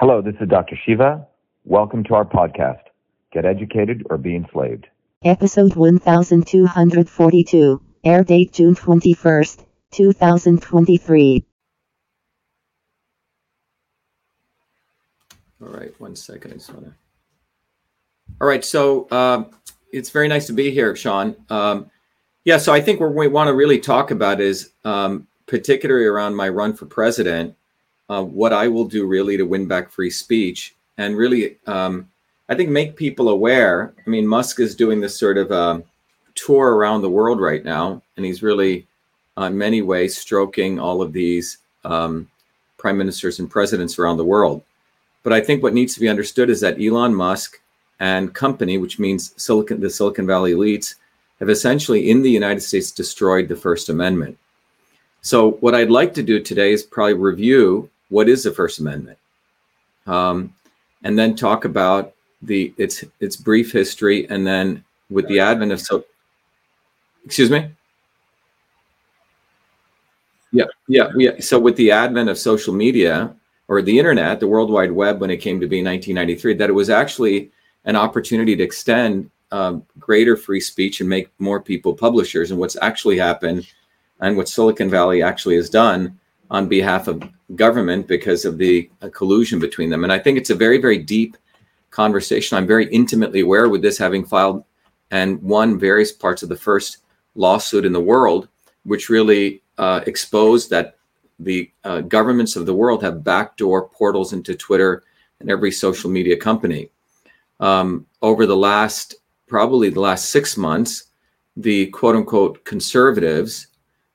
Hello, this is Dr. Shiva. Welcome to our podcast, Get Educated or Be Enslaved. Episode 1242. Air date June 21st, 2023. All right, one second. I just want to. All right, so uh, it's very nice to be here, Sean. Um, yeah, so I think what we want to really talk about is um, particularly around my run for president, uh, what I will do really to win back free speech and really, um, I think, make people aware. I mean, Musk is doing this sort of um, tour around the world right now, and he's really, uh, in many ways, stroking all of these um, prime ministers and presidents around the world. But I think what needs to be understood is that Elon Musk and company, which means Silicon, the Silicon Valley elites, have essentially in the United States destroyed the First Amendment. So, what I'd like to do today is probably review what is the First Amendment, um, and then talk about the its its brief history, and then with the advent of so, excuse me. Yeah, yeah, yeah. So with the advent of social media or the internet, the World Wide Web, when it came to be 1993, that it was actually an opportunity to extend um, greater free speech and make more people publishers. And what's actually happened, and what Silicon Valley actually has done on behalf of government because of the uh, collusion between them. And I think it's a very, very deep conversation. I'm very intimately aware with this, having filed and won various parts of the first lawsuit in the world, which really uh, exposed that the uh, governments of the world have backdoor portals into Twitter and every social media company. Um, over the last, probably the last six months, the quote unquote conservatives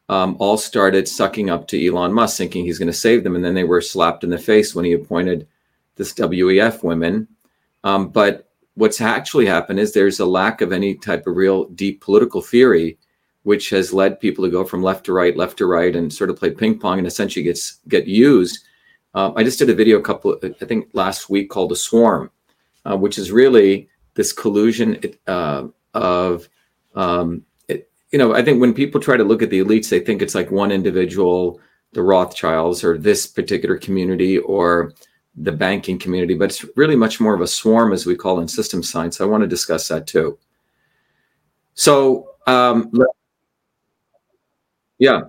um, all started sucking up to Elon Musk, thinking he's going to save them. And then they were slapped in the face when he appointed this WEF women. Um, but what's actually happened is there's a lack of any type of real deep political theory, which has led people to go from left to right, left to right, and sort of play ping pong and essentially gets get used. Uh, I just did a video a couple, I think last week called "The Swarm," uh, which is really this collusion uh, of um, you know, I think when people try to look at the elites, they think it's like one individual, the Rothschilds, or this particular community, or the banking community, but it's really much more of a swarm, as we call in system science. I want to discuss that too. So, um, yeah.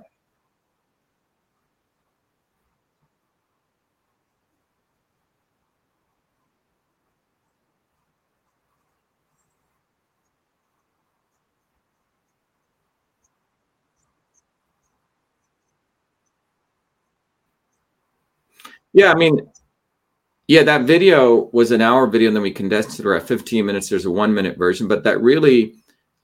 Yeah, I mean, yeah, that video was an hour video, and then we condensed it or at 15 minutes. There's a one minute version, but that really,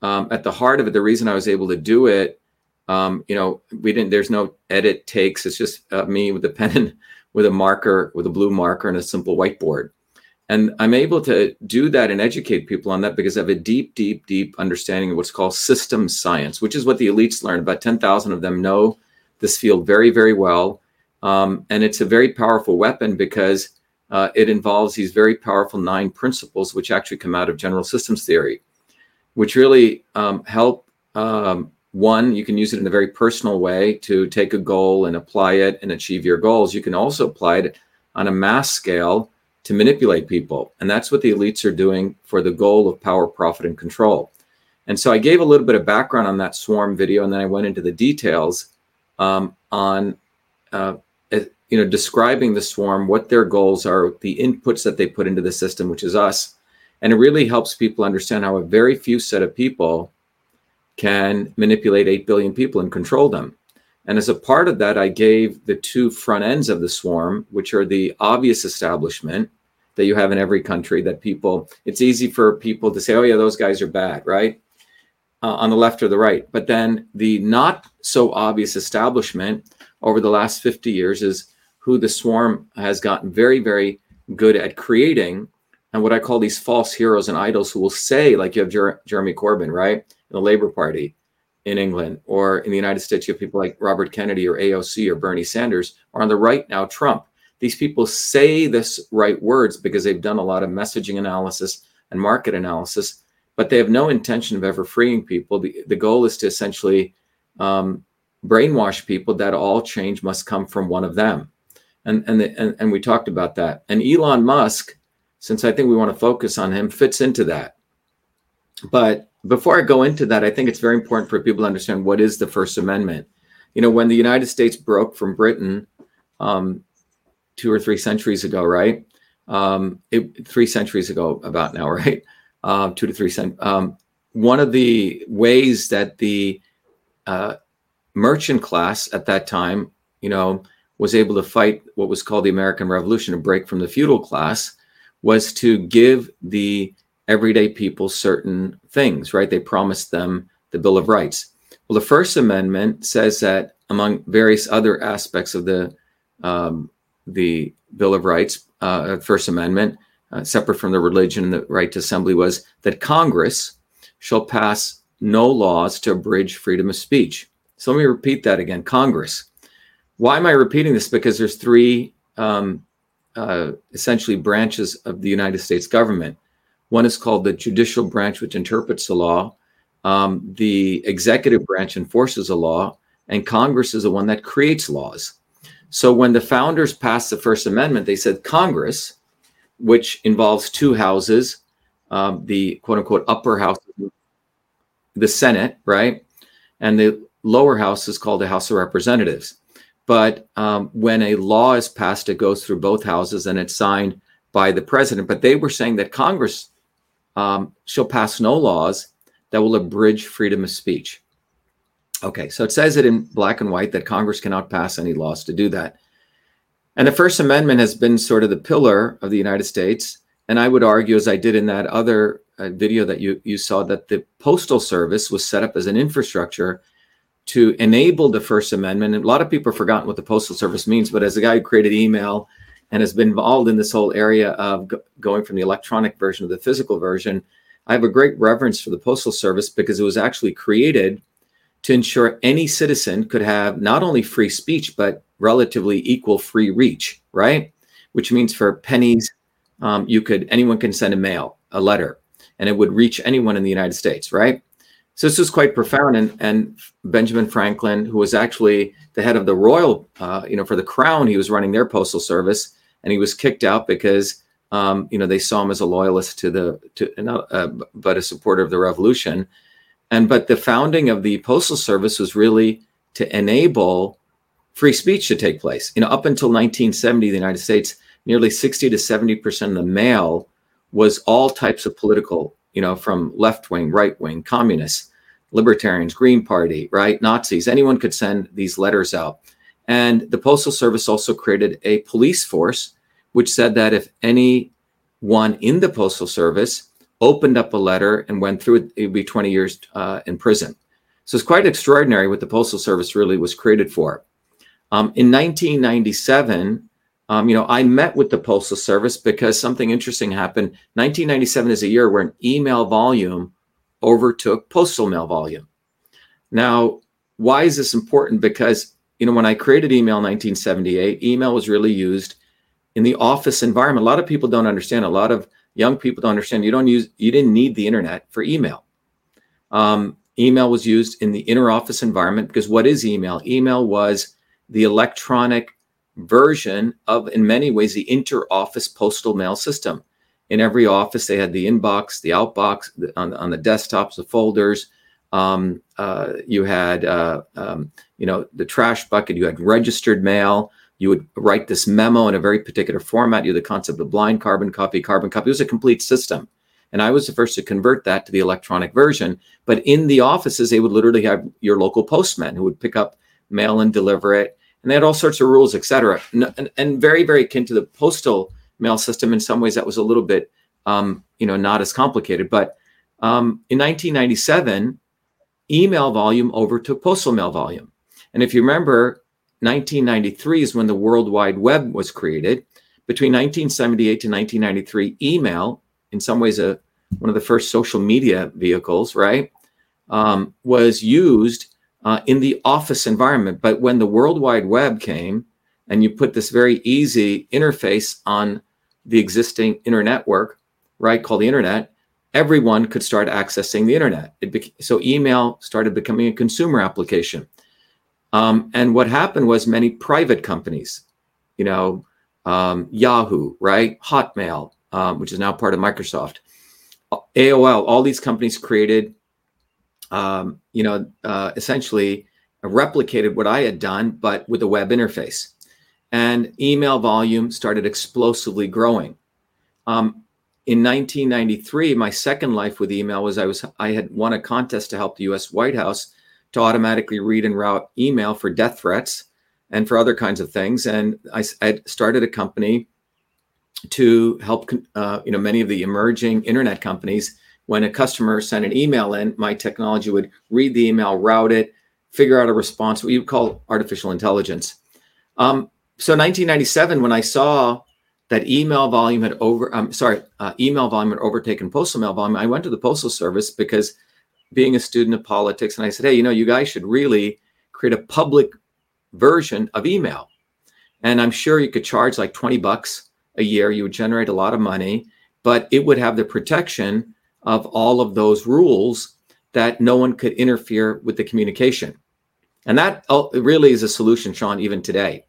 um, at the heart of it, the reason I was able to do it, um, you know, we didn't. There's no edit takes. It's just uh, me with a pen and with a marker, with a blue marker, and a simple whiteboard. And I'm able to do that and educate people on that because I have a deep, deep, deep understanding of what's called system science, which is what the elites learn. About 10,000 of them know this field very, very well um, and it's a very powerful weapon because uh, it involves these very powerful nine principles, which actually come out of general systems theory, which really um, help. Um, one, you can use it in a very personal way to take a goal and apply it and achieve your goals. You can also apply it on a mass scale to manipulate people. And that's what the elites are doing for the goal of power, profit, and control. And so I gave a little bit of background on that swarm video, and then I went into the details um, on uh, you know describing the swarm what their goals are the inputs that they put into the system which is us. And it really helps people understand how a very few set of people can manipulate 8 billion people and control them. And as a part of that i gave the two front ends of the swarm which are the obvious establishment that you have in every country that people it's easy for people to say oh yeah those guys are bad right? Uh, on the left or the right. But then the not so obvious establishment over the last 50 years is who the swarm has gotten very, very good at creating. And what I call these false heroes and idols who will say, like you have Jer- Jeremy Corbyn, right? In the Labour Party in England, or in the United States, you have people like Robert Kennedy or AOC or Bernie Sanders, or on the right now, Trump. These people say this right words because they've done a lot of messaging analysis and market analysis, but they have no intention of ever freeing people. The, the goal is to essentially um, brainwash people that all change must come from one of them. And and, the, and and we talked about that. And Elon Musk, since I think we want to focus on him, fits into that. But before I go into that, I think it's very important for people to understand what is the First Amendment. You know, when the United States broke from Britain um, two or three centuries ago, right? Um, it, three centuries ago, about now, right? Uh, two to three cent. Um, one of the ways that the uh, merchant class at that time, you know, was able to fight what was called the American Revolution, a break from the feudal class, was to give the everyday people certain things, right? They promised them the Bill of Rights. Well, the First Amendment says that among various other aspects of the um, the Bill of Rights, uh, First Amendment, uh, separate from the religion and the right to assembly, was that Congress shall pass no laws to abridge freedom of speech. So let me repeat that again Congress. Why am I repeating this? Because there's three um, uh, essentially branches of the United States government. One is called the judicial branch, which interprets the law. Um, the executive branch enforces the law, and Congress is the one that creates laws. So when the founders passed the First Amendment, they said Congress, which involves two houses, um, the quote unquote upper house, the Senate, right? And the lower house is called the House of Representatives. But um, when a law is passed, it goes through both houses and it's signed by the president. But they were saying that Congress um, shall pass no laws that will abridge freedom of speech. Okay, so it says it in black and white that Congress cannot pass any laws to do that. And the First Amendment has been sort of the pillar of the United States. And I would argue, as I did in that other uh, video that you, you saw, that the Postal Service was set up as an infrastructure to enable the First Amendment. And a lot of people have forgotten what the Postal Service means, but as a guy who created email and has been involved in this whole area of go- going from the electronic version to the physical version, I have a great reverence for the Postal Service because it was actually created to ensure any citizen could have not only free speech, but relatively equal free reach, right? Which means for pennies, um, you could, anyone can send a mail, a letter, and it would reach anyone in the United States, right? So this was quite profound. And, and Benjamin Franklin, who was actually the head of the royal, uh, you know, for the crown, he was running their postal service, and he was kicked out because, um, you know, they saw him as a loyalist to the, to, uh, but a supporter of the revolution. And but the founding of the postal service was really to enable free speech to take place. You know, up until 1970, the United States, nearly 60 to 70 percent of the mail was all types of political, you know, from left wing, right wing, communists, libertarians, Green Party, right, Nazis. Anyone could send these letters out. And the Postal Service also created a police force, which said that if anyone in the Postal Service opened up a letter and went through it, it would be 20 years uh, in prison. So it's quite extraordinary what the Postal Service really was created for. Um, in 1997, um, you know, I met with the Postal Service because something interesting happened. 1997 is a year where an email volume overtook postal mail volume. Now, why is this important? Because, you know, when I created email in 1978, email was really used in the office environment. A lot of people don't understand. A lot of young people don't understand you don't use you didn't need the internet for email um, email was used in the inner office environment because what is email email was the electronic version of in many ways the inter-office postal mail system in every office they had the inbox the outbox the, on, on the desktops the folders um, uh, you had uh, um, you know the trash bucket you had registered mail you would write this memo in a very particular format. You had the concept of blind carbon copy, carbon copy. It was a complete system. And I was the first to convert that to the electronic version. But in the offices, they would literally have your local postman who would pick up mail and deliver it. And they had all sorts of rules, et cetera. And, and very, very akin to the postal mail system. In some ways, that was a little bit, um, you know, not as complicated. But um, in 1997, email volume overtook postal mail volume. And if you remember, 1993 is when the World Wide Web was created. Between 1978 to 1993, email, in some ways, a one of the first social media vehicles, right, um, was used uh, in the office environment. But when the World Wide Web came, and you put this very easy interface on the existing internet network, right, called the internet, everyone could start accessing the internet. It so email started becoming a consumer application. Um, and what happened was many private companies, you know, um, Yahoo, right? Hotmail, um, which is now part of Microsoft. AOL, all these companies created, um, you know, uh, essentially replicated what I had done, but with a web interface. And email volume started explosively growing. Um, in 1993, my second life with email was I was I had won a contest to help the U.S. White House to automatically read and route email for death threats and for other kinds of things. And I, I started a company to help uh, you know many of the emerging internet companies. When a customer sent an email in, my technology would read the email, route it, figure out a response. What you call artificial intelligence. Um, so 1997, when I saw that email volume had over, um, sorry, uh, email volume had overtaken postal mail volume, I went to the postal service because being a student of politics, and I said, hey, you know, you guys should really create a public version of email. And I'm sure you could charge like 20 bucks a year. You would generate a lot of money, but it would have the protection of all of those rules that no one could interfere with the communication. And that oh, really is a solution, Sean, even today.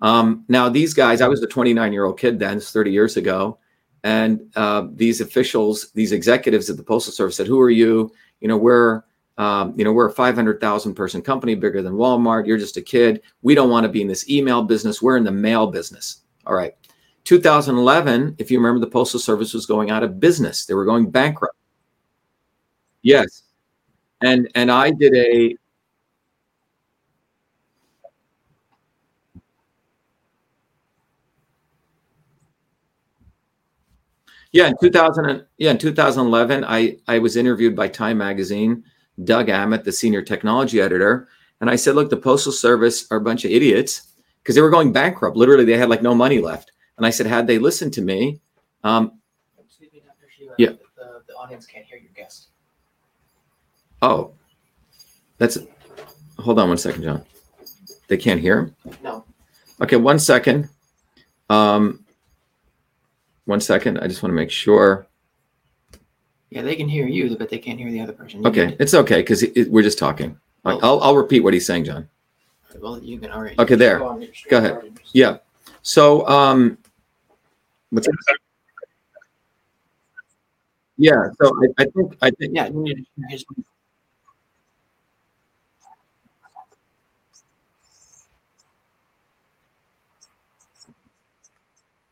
Um, now, these guys, I was a 29 year old kid then, 30 years ago. And uh, these officials, these executives at the Postal Service said, Who are you? You know, we're um, you know, we're a 500,000 person company bigger than Walmart. You're just a kid. We don't want to be in this email business. We're in the mail business. All right. 2011, if you remember, the Postal Service was going out of business. They were going bankrupt. Yes. And and I did a Yeah, in 2000 yeah, in 2011 I I was interviewed by Time magazine Doug Aamoth, the senior technology editor. And I said, look, the Postal Service are a bunch of idiots because they were going bankrupt. Literally, they had like no money left. And I said, had they listened to me, um, yeah. The, the audience can't hear your guest. Oh, that's, hold on one second, John. They can't hear? Him. No. Okay, one second. Um, one second. I just want to make sure. Yeah, they can hear you, but they can't hear the other person. You Okay, it's okay because we're just talking. Oh. I'll, I'll repeat what he's saying, John. Well, you can already. Okay, there. screen Go ahead. Yeah. So, um, what's that? Yeah. So I, I think I think Yeah, you need to his.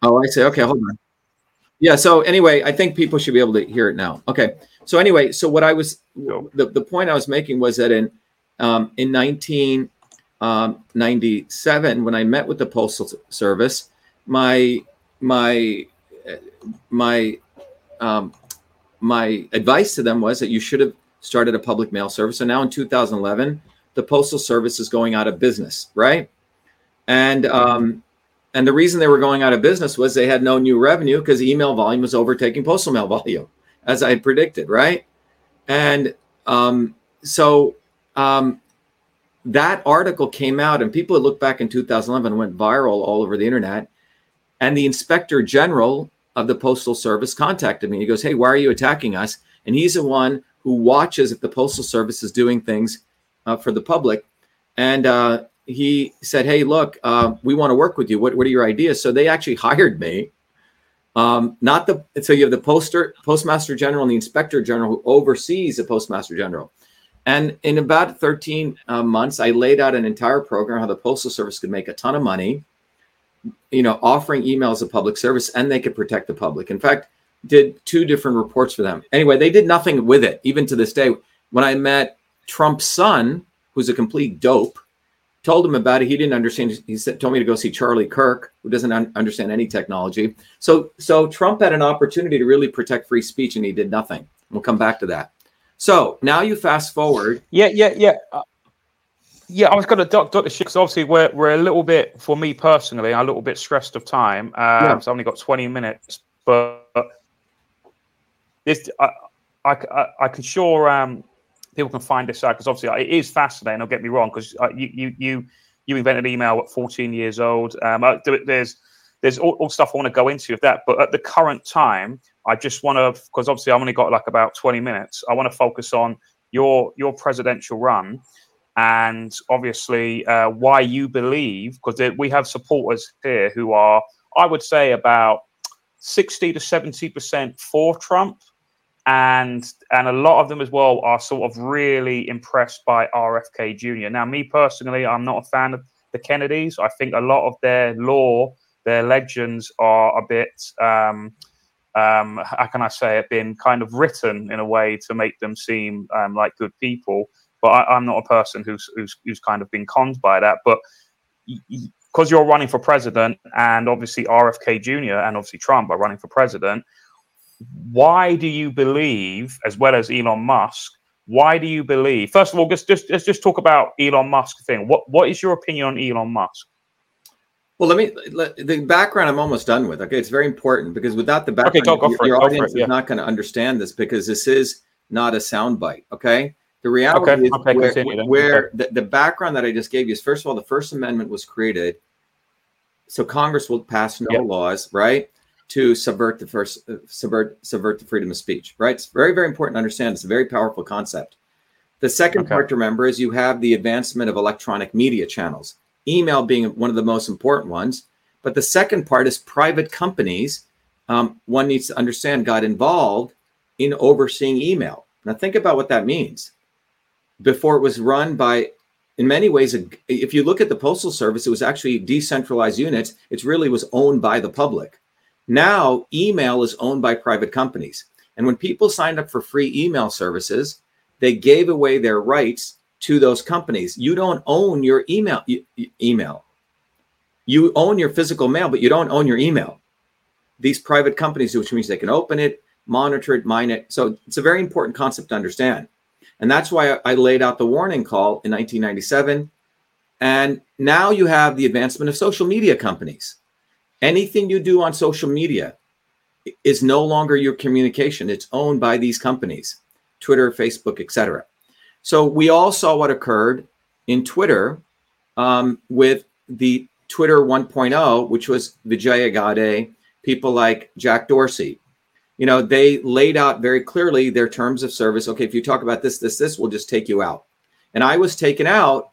Oh, I say, okay, hold on. Yeah. So anyway, I think people should be able to hear it now. Okay. So anyway, so what I was, the, the point I was making was that in, um, in 1997, when I met with the Postal Service, my, my, my, um, my advice to them was that you should have started a public mail service. So now in 2011, the Postal Service is going out of business, right? And um, and the reason they were going out of business was they had no new revenue because email volume was overtaking postal mail volume, as I predicted, right? And um, so um, that article came out, and people had looked back in 2011 went viral all over the internet. And the inspector general of the postal service contacted me. He goes, "Hey, why are you attacking us?" And he's the one who watches if the postal service is doing things uh, for the public. And uh, he said, "Hey, look, uh, we want to work with you. What, what are your ideas?" So they actually hired me. Um, not the so you have the poster postmaster general and the inspector general who oversees the postmaster general. And in about 13 uh, months, I laid out an entire program how the postal service could make a ton of money. You know, offering email as a public service, and they could protect the public. In fact, did two different reports for them. Anyway, they did nothing with it, even to this day. When I met Trump's son, who's a complete dope, told him about it. He didn't understand. He said, told me to go see Charlie Kirk, who doesn't un- understand any technology. So, so Trump had an opportunity to really protect free speech, and he did nothing. We'll come back to that. So now you fast forward. Yeah, yeah, yeah. Uh, yeah, I was going to duck, the shit because obviously we're, we're a little bit, for me personally, I'm a little bit stressed of time. Um, Yeah. So I've only got 20 minutes, but this, I, I, I, I can sure um, people can find this out because obviously it is fascinating. Don't get me wrong, because uh, you, you, you, you invented email at 14 years old. Um, uh, there's, there's all, all stuff I want to go into with that, but at the current time, I just want to, because obviously I've only got like about 20 minutes. I want to focus on your your presidential run. and obviously uh, why you believe, because we have supporters here who are, I would say, about 60 to 70% for Trump. And and a lot of them as well are sort of really impressed by RFK Jr. Now, me personally, I'm not a fan of the Kennedys. I think a lot of their law, their legends are a bit um, um, how can I say it, been kind of written in a way to make them seem um, like good people. But I, am not a person who's, who's who's kind of been conned by that. But because you're running for president, and obviously RFK Jr. and obviously Trump are running for president, why do you believe, as well as Elon Musk, why do you believe? First of all, just just let's just talk about Elon Musk thing. What what is your opinion on Elon Musk? Well, let me let, the background. I'm almost done with. Okay, it's very important because without the background, okay, go, go your, your audience it, yeah. is not going to understand this because this is not a soundbite. Okay, the reality okay, is okay, where, where the, the background that I just gave you is first of all, the First Amendment was created so Congress will pass no yep. laws, right, to subvert the first uh, subvert subvert the freedom of speech. Right, it's very very important to understand. It's a very powerful concept. The second okay. part to remember is you have the advancement of electronic media channels email being one of the most important ones. But the second part is private companies. Um, one needs to understand got involved in overseeing email. Now, think about what that means. Before it was run by, in many ways, if you look at the Postal Service, it was actually decentralized units. It really was owned by the public. Now, email is owned by private companies. And when people signed up for free email services, they gave away their rights to those companies. You don't own your email email. You own your physical mail, but you don't own your email. These private companies, which means they can open it, monitor it, mine it. So it's a very important concept to understand. And that's why I laid out the warning call in 1997. And now you have the advancement of social media companies. Anything you do on social media is no longer your communication. It's owned by these companies, Twitter, Facebook, etc. So we all saw what occurred in Twitter um, with the Twitter 1.0, which was Vijaya Gadde, people like Jack Dorsey. You know, they laid out very clearly their terms of service. Okay, if you talk about this, this, this, we'll just take you out. And I was taken out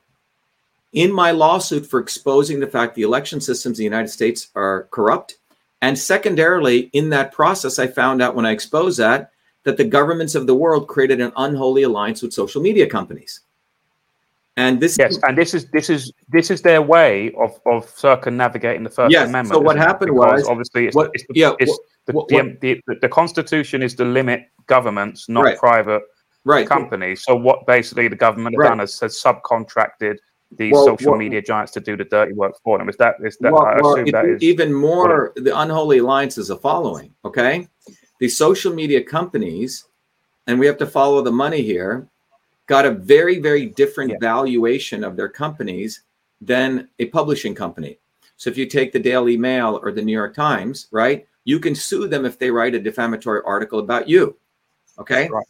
in my lawsuit for exposing the fact the election systems in the United States are corrupt. And secondarily, in that process, I found out when I exposed that that the governments of the world created an unholy alliance with social media companies. And this yes, and this is this is this is their way of of circumnavigating the First yes, Amendment. So what happened it? was obviously it's, what, it's the, yeah, it's the, what, the, the, the, Constitution is to limit governments, not right. private right. companies. So what basically the government right. done is has subcontracted these well, social well, media giants to do the dirty work for them. Is that is that? Well, I assume that is even more. The unholy alliances are following. Okay, these social media companies, and we have to follow the money here, got a very, very different yeah. valuation of their companies than a publishing company. So if you take the Daily Mail or the New York Times, right, you can sue them if they write a defamatory article about you. Okay. Right.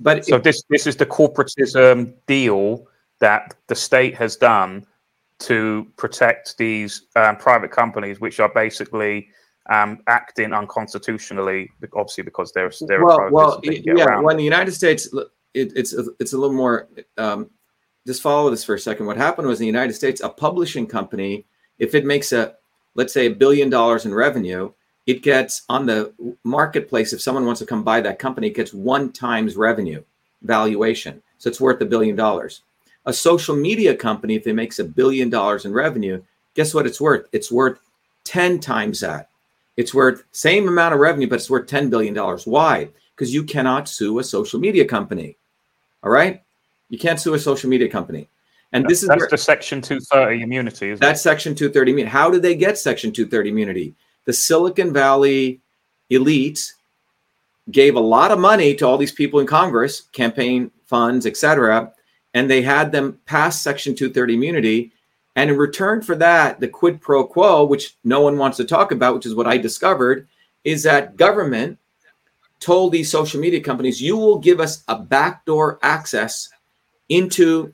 But so if, this this is the corporatism um, deal that the state has done to protect these um, private companies, which are basically um, acting unconstitutionally, obviously because they're they're well, well, yeah. Around. When the United States, it, it's it's a little more. Um, just follow this for a second. What happened was in the United States, a publishing company, if it makes a, let's say, a billion dollars in revenue, it gets on the marketplace. If someone wants to come buy that company, it gets one times revenue valuation, so it's worth a billion dollars. A social media company, if it makes a billion dollars in revenue, guess what it's worth? It's worth ten times that. It's worth same amount of revenue, but it's worth $10 billion. Why? Because you cannot sue a social media company. All right? You can't sue a social media company. And this is that's where, the Section 230 immunity. that's it? Section 230 immunity. How did they get Section 230 immunity? The Silicon Valley elite gave a lot of money to all these people in Congress, campaign funds, etc., and they had them pass Section 230 immunity and in return for that, the quid pro quo, which no one wants to talk about, which is what I discovered, is that government told these social media companies, you will give us a backdoor access into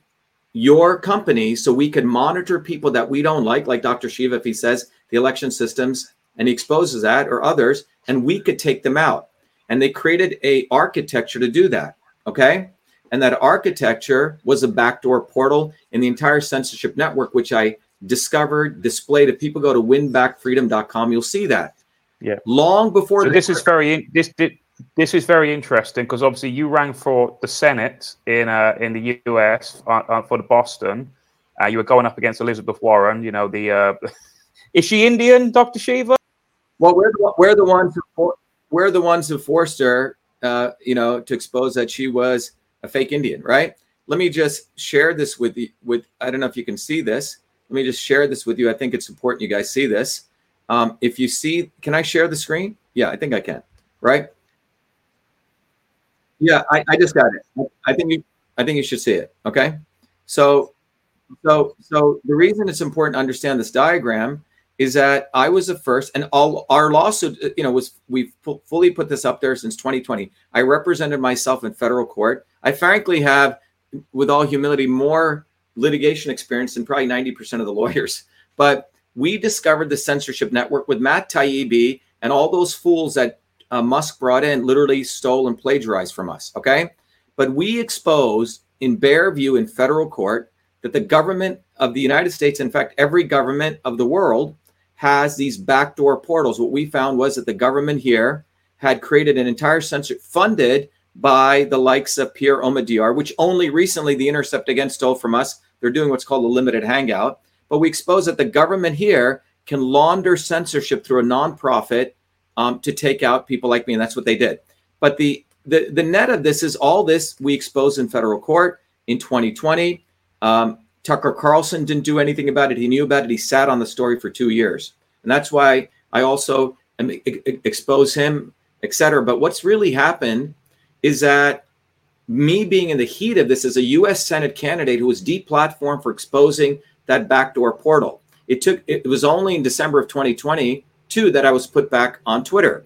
your company so we can monitor people that we don't like, like Dr. Shiva, if he says the election systems and he exposes that or others, and we could take them out. And they created a architecture to do that. Okay. And that architecture was a backdoor portal in the entire censorship network, which I discovered, displayed. If people go to winbackfreedom.com, you'll see that. Yeah. Long before So this is very this thi- this is very interesting because obviously you ran for the Senate in uh, in the US uh, uh, for the Boston. Uh, you were going up against Elizabeth Warren. You know the uh, is she Indian, Doctor Shiva? Well, we're the, we're the ones who we're the ones who forced her, uh, you know, to expose that she was a fake Indian, right? Let me just share this with you. With I don't know if you can see this. Let me just share this with you. I think it's important you guys see this. Um, if you see, can I share the screen? Yeah, I think I can. Right? Yeah, I, I just got it. I think you I think you should see it. Okay. So so so the reason it's important to understand this diagram is that I was the first, and all our lawsuit, you know, was we've fu- fully put this up there since 2020. I represented myself in federal court. I frankly have, with all humility, more litigation experience than probably 90% of the lawyers. But we discovered the censorship network with Matt Taibbi and all those fools that uh, Musk brought in, literally stole and plagiarized from us. Okay, but we exposed in bare view in federal court that the government of the United States, in fact, every government of the world, has these backdoor portals. What we found was that the government here had created an entire censorship funded by the likes of Pierre Omidyar, which only recently the Intercept again stole from us. They're doing what's called a limited hangout. But we expose that the government here can launder censorship through a nonprofit um, to take out people like me, and that's what they did. But the the the net of this is all this we exposed in federal court in 2020. Um, Tucker Carlson didn't do anything about it. He knew about it. He sat on the story for two years, and that's why I also expose him, etc. But what's really happened is that me being in the heat of this as a U.S. Senate candidate who was deplatformed for exposing that backdoor portal. It took. It was only in December of 2022 that I was put back on Twitter.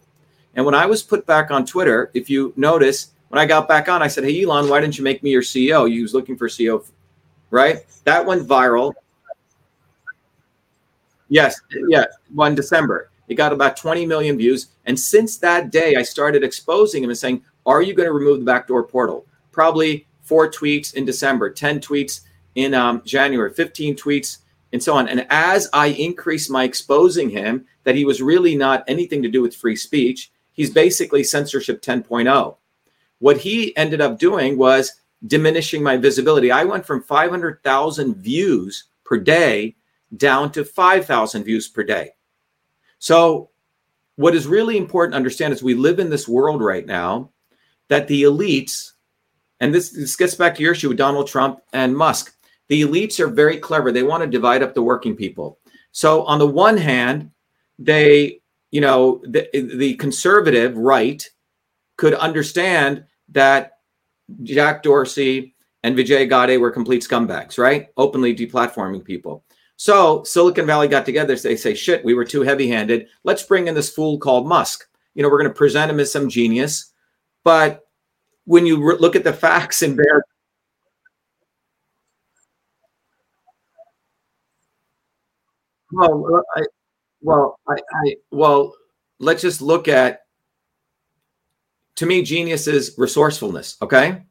And when I was put back on Twitter, if you notice, when I got back on, I said, "Hey Elon, why didn't you make me your CEO?" You was looking for CEO, right? That went viral. Yes, yeah, one December. It got about 20 million views. And since that day, I started exposing him and saying, Are you going to remove the backdoor portal? Probably four tweets in December, 10 tweets in um, January, 15 tweets, and so on. And as I increased my exposing him that he was really not anything to do with free speech, he's basically censorship 10.0. What he ended up doing was diminishing my visibility. I went from 500,000 views per day down to 5,000 views per day. So, what is really important to understand is we live in this world right now that the elites, and this, this gets back to your issue with Donald Trump and Musk, the elites are very clever. They want to divide up the working people. So, on the one hand, they, you know, the, the conservative right could understand that Jack Dorsey and Vijay Gadde were complete scumbags, right? Openly deplatforming people. So Silicon Valley got together. They say, shit, we were too heavy handed. Let's bring in this fool called Musk. You know, we're going to present him as some genius. But when you re- look at the facts and bear, well, uh, I, well, I, I, well, let's just look at, to me, genius is resourcefulness. Okay.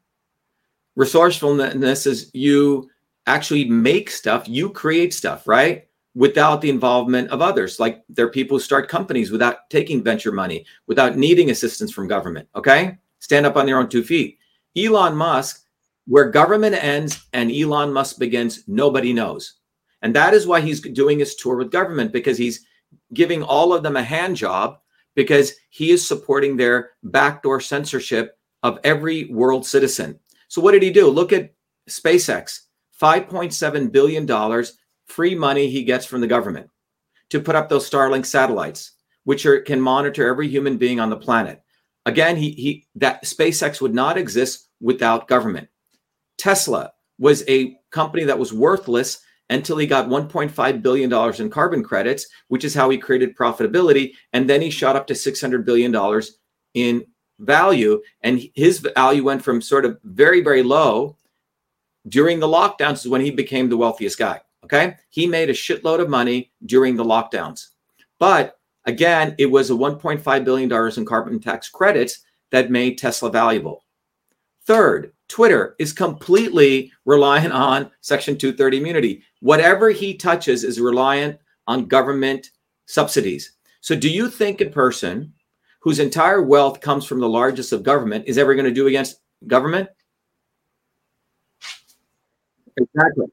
Resourcefulness is you actually make stuff, you create stuff, right? Without the involvement of others. Like there are people who start companies without taking venture money, without needing assistance from government. Okay. Stand up on their own two feet. Elon Musk, where government ends and Elon Musk begins, nobody knows. And that is why he's doing his tour with government because he's giving all of them a hand job because he is supporting their backdoor censorship of every world citizen. So what did he do? Look at SpaceX. $5.7 billion free money he gets from the government to put up those Starlink satellites, which are, can monitor every human being on the planet. Again, he, he that SpaceX would not exist without government. Tesla was a company that was worthless until he got $1.5 billion in carbon credits, which is how he created profitability. And then he shot up to $600 billion in value. And his value went from sort of very, very low during the lockdowns is when he became the wealthiest guy. Okay. He made a shitload of money during the lockdowns. But again, it was a $1.5 billion in carbon tax credits that made Tesla valuable. Third, Twitter is completely reliant on Section 230 immunity. Whatever he touches is reliant on government subsidies. So, do you think a person whose entire wealth comes from the largest of government is ever going to do against government? Exactly.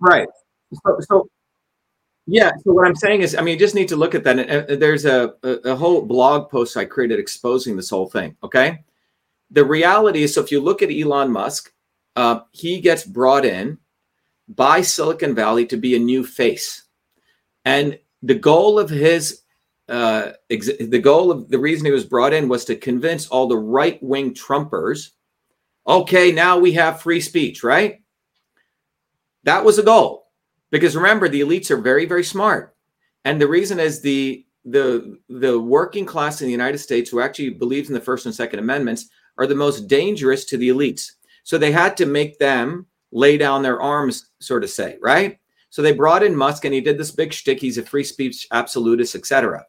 Right. So, so yeah. So what I'm saying is, I mean, you just need to look at that. And there's a, a, a whole blog post I created exposing this whole thing. Okay. The reality is, so if you look at Elon Musk, uh, he gets brought in by Silicon Valley to be a new face, and the goal of his uh, ex- the goal of the reason he was brought in was to convince all the right wing Trumpers, okay, now we have free speech, right? That was a goal. Because remember, the elites are very, very smart. And the reason is the the the working class in the United States who actually believes in the First and Second Amendments are the most dangerous to the elites. So they had to make them lay down their arms, sort of say, right? So they brought in Musk and he did this big shtick. He's a free speech absolutist, etc.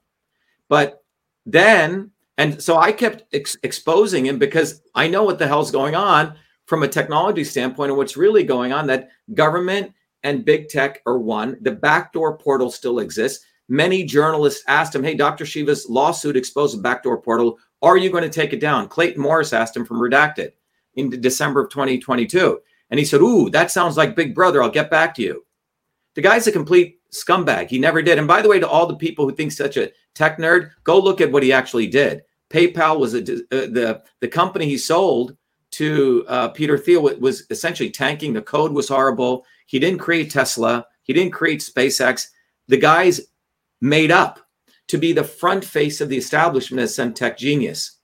But then, and so I kept ex- exposing him because I know what the hell's going on from a technology standpoint and what's really going on that government and big tech are one. The backdoor portal still exists. Many journalists asked him, Hey, Dr. Shiva's lawsuit exposed a backdoor portal. Are you going to take it down? Clayton Morris asked him from Redacted in December of 2022. And he said, Ooh, that sounds like Big Brother. I'll get back to you. The guy's a complete scumbag. He never did. And by the way, to all the people who think such a tech nerd, go look at what he actually did. PayPal was a, uh, the the company he sold to uh, Peter Thiel was essentially tanking. The code was horrible. He didn't create Tesla. He didn't create SpaceX. The guy's made up to be the front face of the establishment as some tech genius.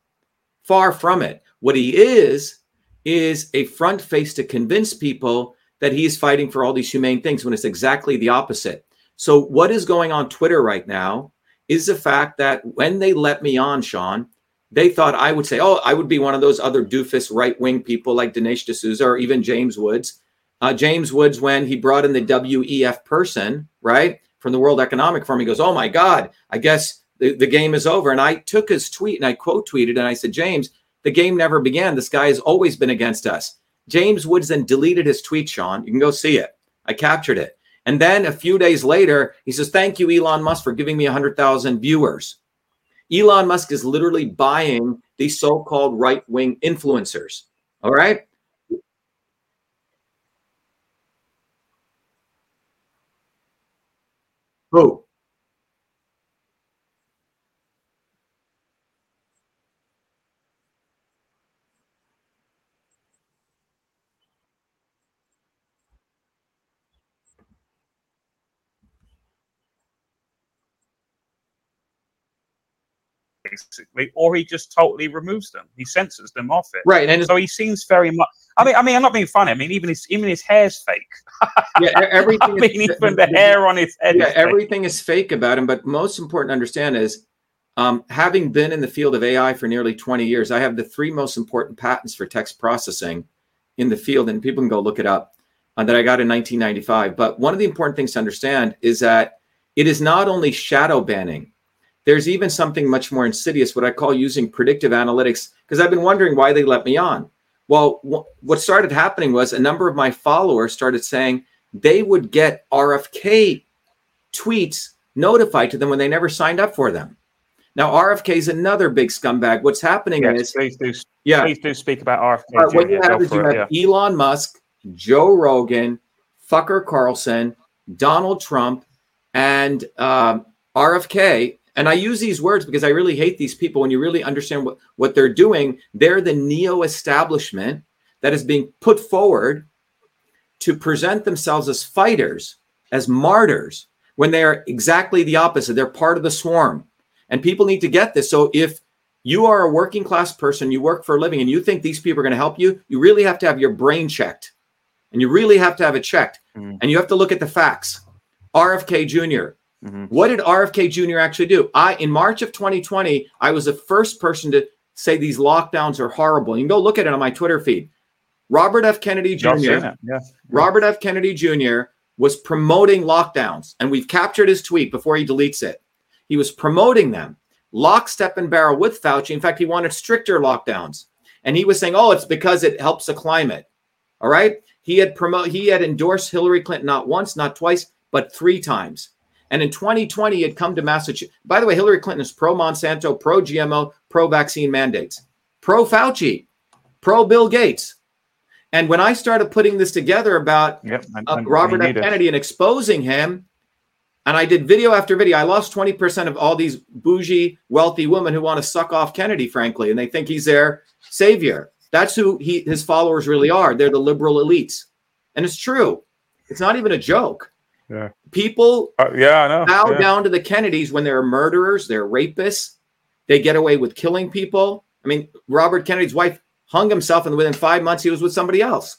Far from it. What he is, is a front face to convince people that he's fighting for all these humane things when it's exactly the opposite. So, what is going on Twitter right now is the fact that when they let me on, Sean, they thought I would say, oh, I would be one of those other doofus right wing people like Dinesh D'Souza or even James Woods. Uh, James Woods, when he brought in the WEF person, right, from the World Economic Forum, he goes, oh my God, I guess the, the game is over. And I took his tweet and I quote tweeted and I said, James, the game never began. This guy has always been against us. James Woods then deleted his tweet, Sean. You can go see it. I captured it. And then a few days later, he says, Thank you, Elon Musk, for giving me 100,000 viewers. Elon Musk is literally buying these so called right wing influencers. All right. Who? Basically, or he just totally removes them. He censors them off it. Right, and so he seems very much. I mean, I mean, I'm not being funny. I mean, even his even his hair's fake. yeah, everything. I mean, is, even the hair on his head. Yeah, is everything is fake about him. But most important to understand is, um, having been in the field of AI for nearly 20 years, I have the three most important patents for text processing in the field, and people can go look it up. Uh, that I got in 1995. But one of the important things to understand is that it is not only shadow banning there's even something much more insidious, what I call using predictive analytics, because I've been wondering why they let me on. Well, wh- what started happening was a number of my followers started saying they would get RFK tweets notified to them when they never signed up for them. Now, RFK is another big scumbag. What's happening yes, is, please do, yeah, please do speak about RFK. What you have is you have yeah. Elon Musk, Joe Rogan, Fucker Carlson, Donald Trump, and um, RFK and I use these words because I really hate these people. When you really understand what, what they're doing, they're the neo establishment that is being put forward to present themselves as fighters, as martyrs, when they are exactly the opposite. They're part of the swarm. And people need to get this. So if you are a working class person, you work for a living, and you think these people are going to help you, you really have to have your brain checked. And you really have to have it checked. Mhm. And you have to look at the facts. RFK junior Mhm. What did RFK Jr. actually do? I in March of 2020, I was the first person to say these lockdowns are horrible. You can go look at it on my Twitter feed. Robert F. Kennedy Yeah, I've seen Jr. Yeah. Robert F. Kennedy Jr. was promoting lockdowns, and we've captured his tweet before he deletes it. He was promoting them, lockstep and barrel with Fauci. In fact, he wanted stricter lockdowns, and he was saying, "Oh, it's because it helps the climate." All right, he had promote he had endorsed Hillary Clinton not once, not twice, but three times. And in 2020, he had come to Massachusetts. By the way, Hillary Clinton is pro Monsanto, pro GMO, pro vaccine mandates, pro Fauci, pro Bill Gates. And when I started putting this together about Yep. and- uh, and Robert F. it. Kennedy and exposing him. And I did video after video. I lost 20% of all these bougie, wealthy women who want to suck off Kennedy, frankly, and they think he's their savior. That's who he his followers really are. They're the liberal elites. And it's true. It's not even a joke. Yeah. People Uh, yeah, I know. bow yeah. down to the Kennedys when they're murderers, they're rapists, they get away with killing people. I mean, Robert Kennedy's wife hung himself, and within five months, he was with somebody else.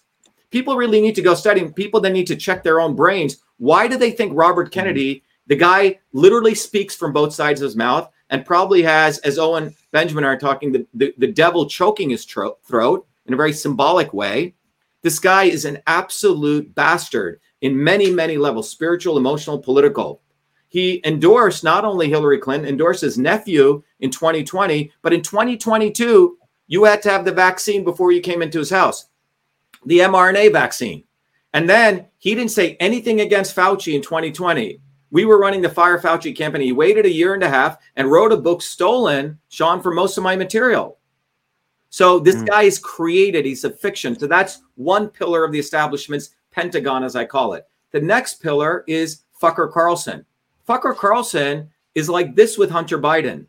People really need to go study. People that need to check their own brains. Why do they think Robert Kennedy, the guy, literally speaks from both sides of his mouth and probably has, as Owen Benjamin are talking, the, the, the devil choking his tro- throat in a very symbolic way? This guy is an absolute bastard in many, many levels spiritual, emotional, political. He endorsed not only Hillary Clinton, endorsed his nephew in 2020, but in 2022, you had to have the vaccine before you came into his house, the mRNA vaccine. And then he didn't say anything against Fauci in 2020. We were running the Fire Fauci campaign. He waited a year and a half and wrote a book stolen, Sean, for most of my material. So this Mm. guy is created. He's a fiction. So that's one pillar of the establishment's pentagon, as I call it. The next pillar is Fucker Carlson. Fucker Carlson is like this with Hunter Biden.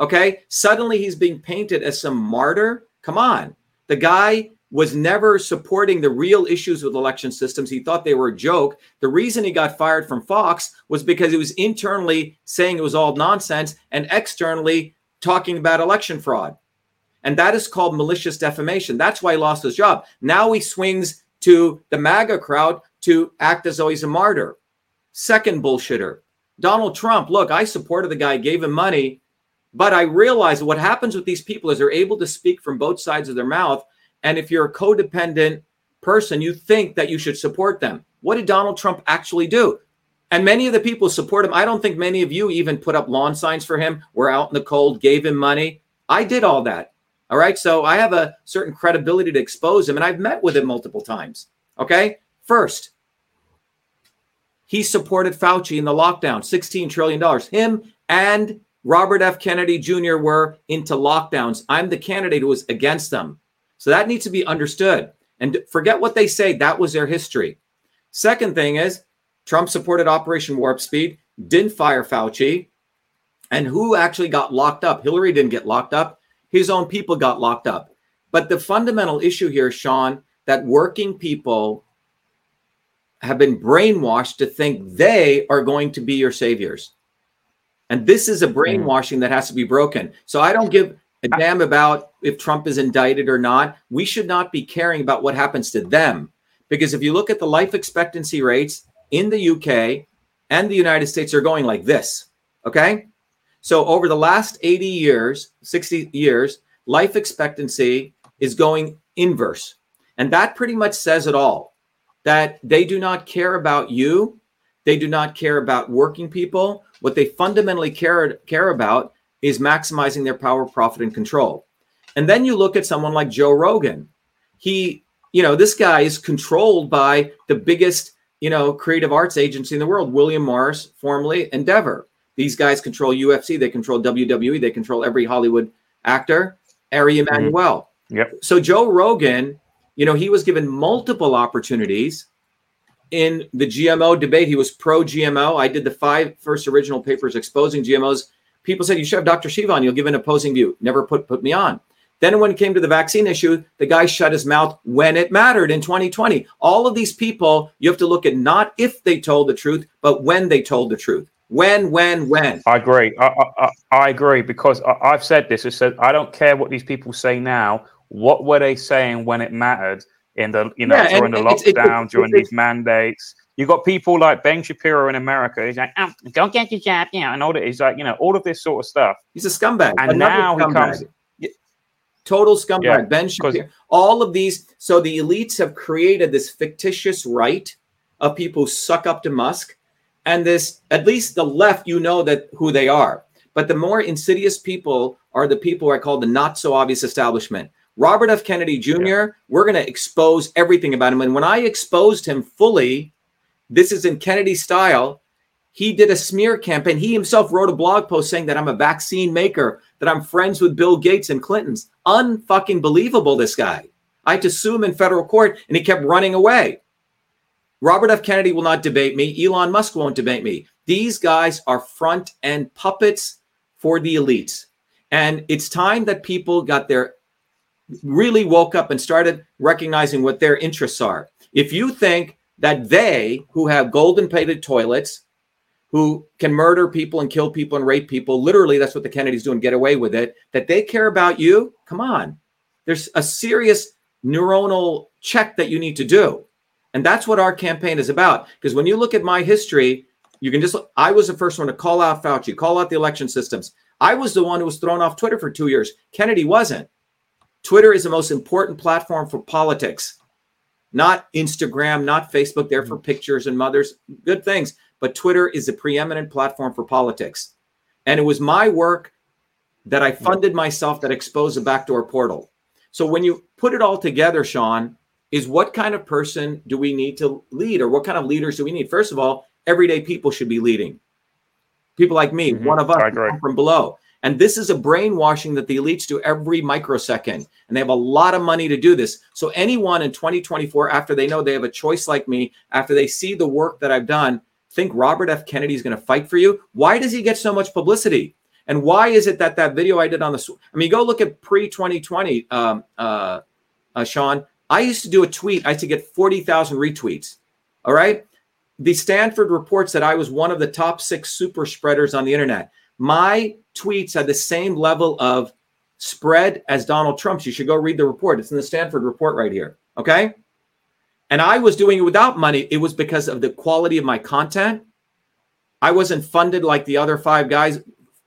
Okay. Suddenly he's being painted as some martyr. Come on. The guy was never supporting the real issues with election systems. He thought they were a joke. The reason he got fired from Fox was because he was internally saying it was all nonsense and externally talking about election fraud. And that is called malicious defamation. That's why he lost his job. Now he swings to the MAGA crowd to act as though he's a martyr. Second bullshitter. Donald Trump, look, I supported the guy, gave him money, but I realize what happens with these people is they're able to speak from both sides of their mouth. And if you're a codependent person, you think that you should support them. What did Donald Trump actually do? And many of the people support him, I don't think many of you even put up lawn signs for him, were out in the cold, gave him money. I did all that. All right. So I have a certain credibility to expose him, and I've met with him multiple times. Okay. First, he supported Fauci in the lockdown, $16 trillion. Him and Robert F. Kennedy Jr. were into lockdowns. I'm the candidate who was against them. So that needs to be understood. And forget what they say, that was their history. Second thing is, Trump supported Operation Warp Speed, didn't fire Fauci. And who actually got locked up? Hillary didn't get locked up. His own people got locked up. But the fundamental issue here, Sean, that working people have been brainwashed to think they are going to be your saviors. And this is a brainwashing that has to be broken. So I don't give a damn about if Trump is indicted or not. We should not be caring about what happens to them. Because if you look at the life expectancy rates in the UK and the United States, are going like this. Okay. So over the last 80 years, 60 years, life expectancy is going inverse. And that pretty much says it all that they do not care about you. They do not care about working people. What they fundamentally care, care about is maximizing their power, profit, and control. And then you look at someone like Joe Rogan. He, you know, this guy is controlled by the biggest, you know, creative arts agency in the world, William Morris, formerly Endeavor. These guys control UFC, they control WWE, they control every Hollywood actor, Ari mm-hmm. Emanuel. Yep. So Joe Rogan, you know, he was given multiple opportunities in the GMO debate. He was pro GMO. I did the five first original papers exposing GMOs. People said you should have Dr. Shiva on. You'll give an opposing view. Never put put me on. Then when it came to the vaccine issue, the guy shut his mouth when it mattered in 2020. All of these people, you have to look at not if they told the truth, but when they told the truth. When, when, when. I agree. I, I, I agree because I, I've said this. I said I don't care what these people say now. What were they saying when it mattered in the you know Yeah, during the it's- it's- lockdown, during it's- these mandates? You got people like Ben Shapiro in America. He's like, oh, "Don't get your jab," yeah, and all that. He's like, you know, all of this sort of stuff. He's a scumbag. And Another now he comes- Total scumbag. Yeah, ben Shapiro. All of these. So the elites have created this fictitious right of people who suck up to Musk. And this, at least the left, you know that who they are. But the more insidious people are the people I call the not so obvious establishment. Robert F. Kennedy Jr., we're going to expose everything about him. And when I exposed him fully, this is in Kennedy style. He did a smear campaign. He himself wrote a blog post saying that I'm a vaccine maker, that I'm friends with Bill Gates and Clinton's. Unfucking believable, this guy. I had to sue him in federal court and he kept running away. Robert F. Kennedy will not debate me. Elon Musk won't debate me. These guys are front end puppets for the elites. And it's time that people got their really woke up and started recognizing what their interests are. If you think that they, who have golden plated toilets, who can murder people and kill people and rape people, literally, that's what the Kennedys do and get away with it, that they care about you, come on. There's a serious neuronal check that you need to do. And that's what our campaign is about. Because when you look at my history, you can just, I was the first one to call out Fauci, call out the election systems. I was the one who was thrown off Twitter for two years. Kennedy wasn't. Twitter is the most important platform for politics, not Instagram, not Facebook, there for mm-hmm. pictures and mothers, good things. But Twitter is the preeminent platform for politics. And it was my work that I mm-hmm. funded myself that exposed the backdoor portal. So when you put it all together, Sean, is what kind of person do we need to lead or what kind of leaders do we need? First of all, everyday people should be leading. People like me, Mhm, one of us I agree. come from below. And this is a brainwashing that the elites do every microsecond. And they have a lot of money to do this. So anyone in 2024, after they know they have a choice like me, after they see the work that I've done, think Robert F. Kennedy is going to fight for you. Why does he get so much publicity? And why is it that that video I did on the, I mean, go look at pre 2020, um, uh, uh, Sean. I used to do a tweet, I used to get 40,000 retweets. All right. The Stanford reports that I was one of the top six super spreaders on the internet. My tweets had the same level of spread as Donald Trump's. You should go read the report. It's in the Stanford report right here. Okay. And I was doing it without money. It was because of the quality of my content. I wasn't funded like the other five guys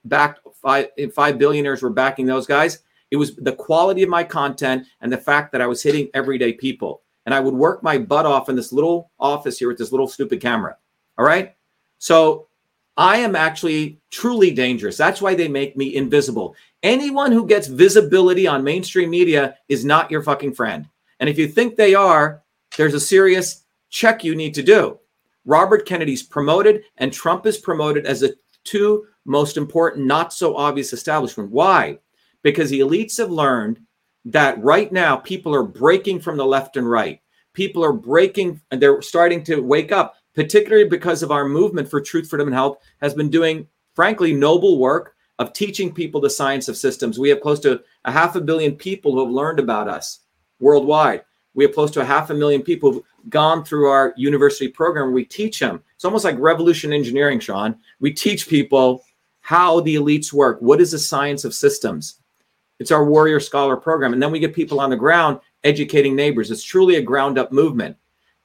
backed five five billionaires were backing those guys. It was the quality of my content and the fact that I was hitting everyday people. And I would work my butt off in this little office here with this little stupid camera. All right. So I am actually truly dangerous. That's why they make me invisible. Anyone who gets visibility on mainstream media is not your fucking friend. And if you think they are, there's a serious check you need to do. Robert Kennedy's promoted and Trump is promoted as the two most important, not so obvious establishment. Why? Because the elites have learned that right now people are breaking from the left and right. People are breaking and they're starting to wake up, particularly because of our movement for truth, freedom, and health has been doing, frankly, noble work of teaching people the science of systems. We have close to a half a billion people who have learned about us worldwide. We have close to a half a million people who've gone through our university program we teach them. It's almost like revolution engineering, Sean. We teach people how the elites work. What is the science of systems? It's our warrior scholar program. And then we get people on the ground educating neighbors. It's truly a ground up movement.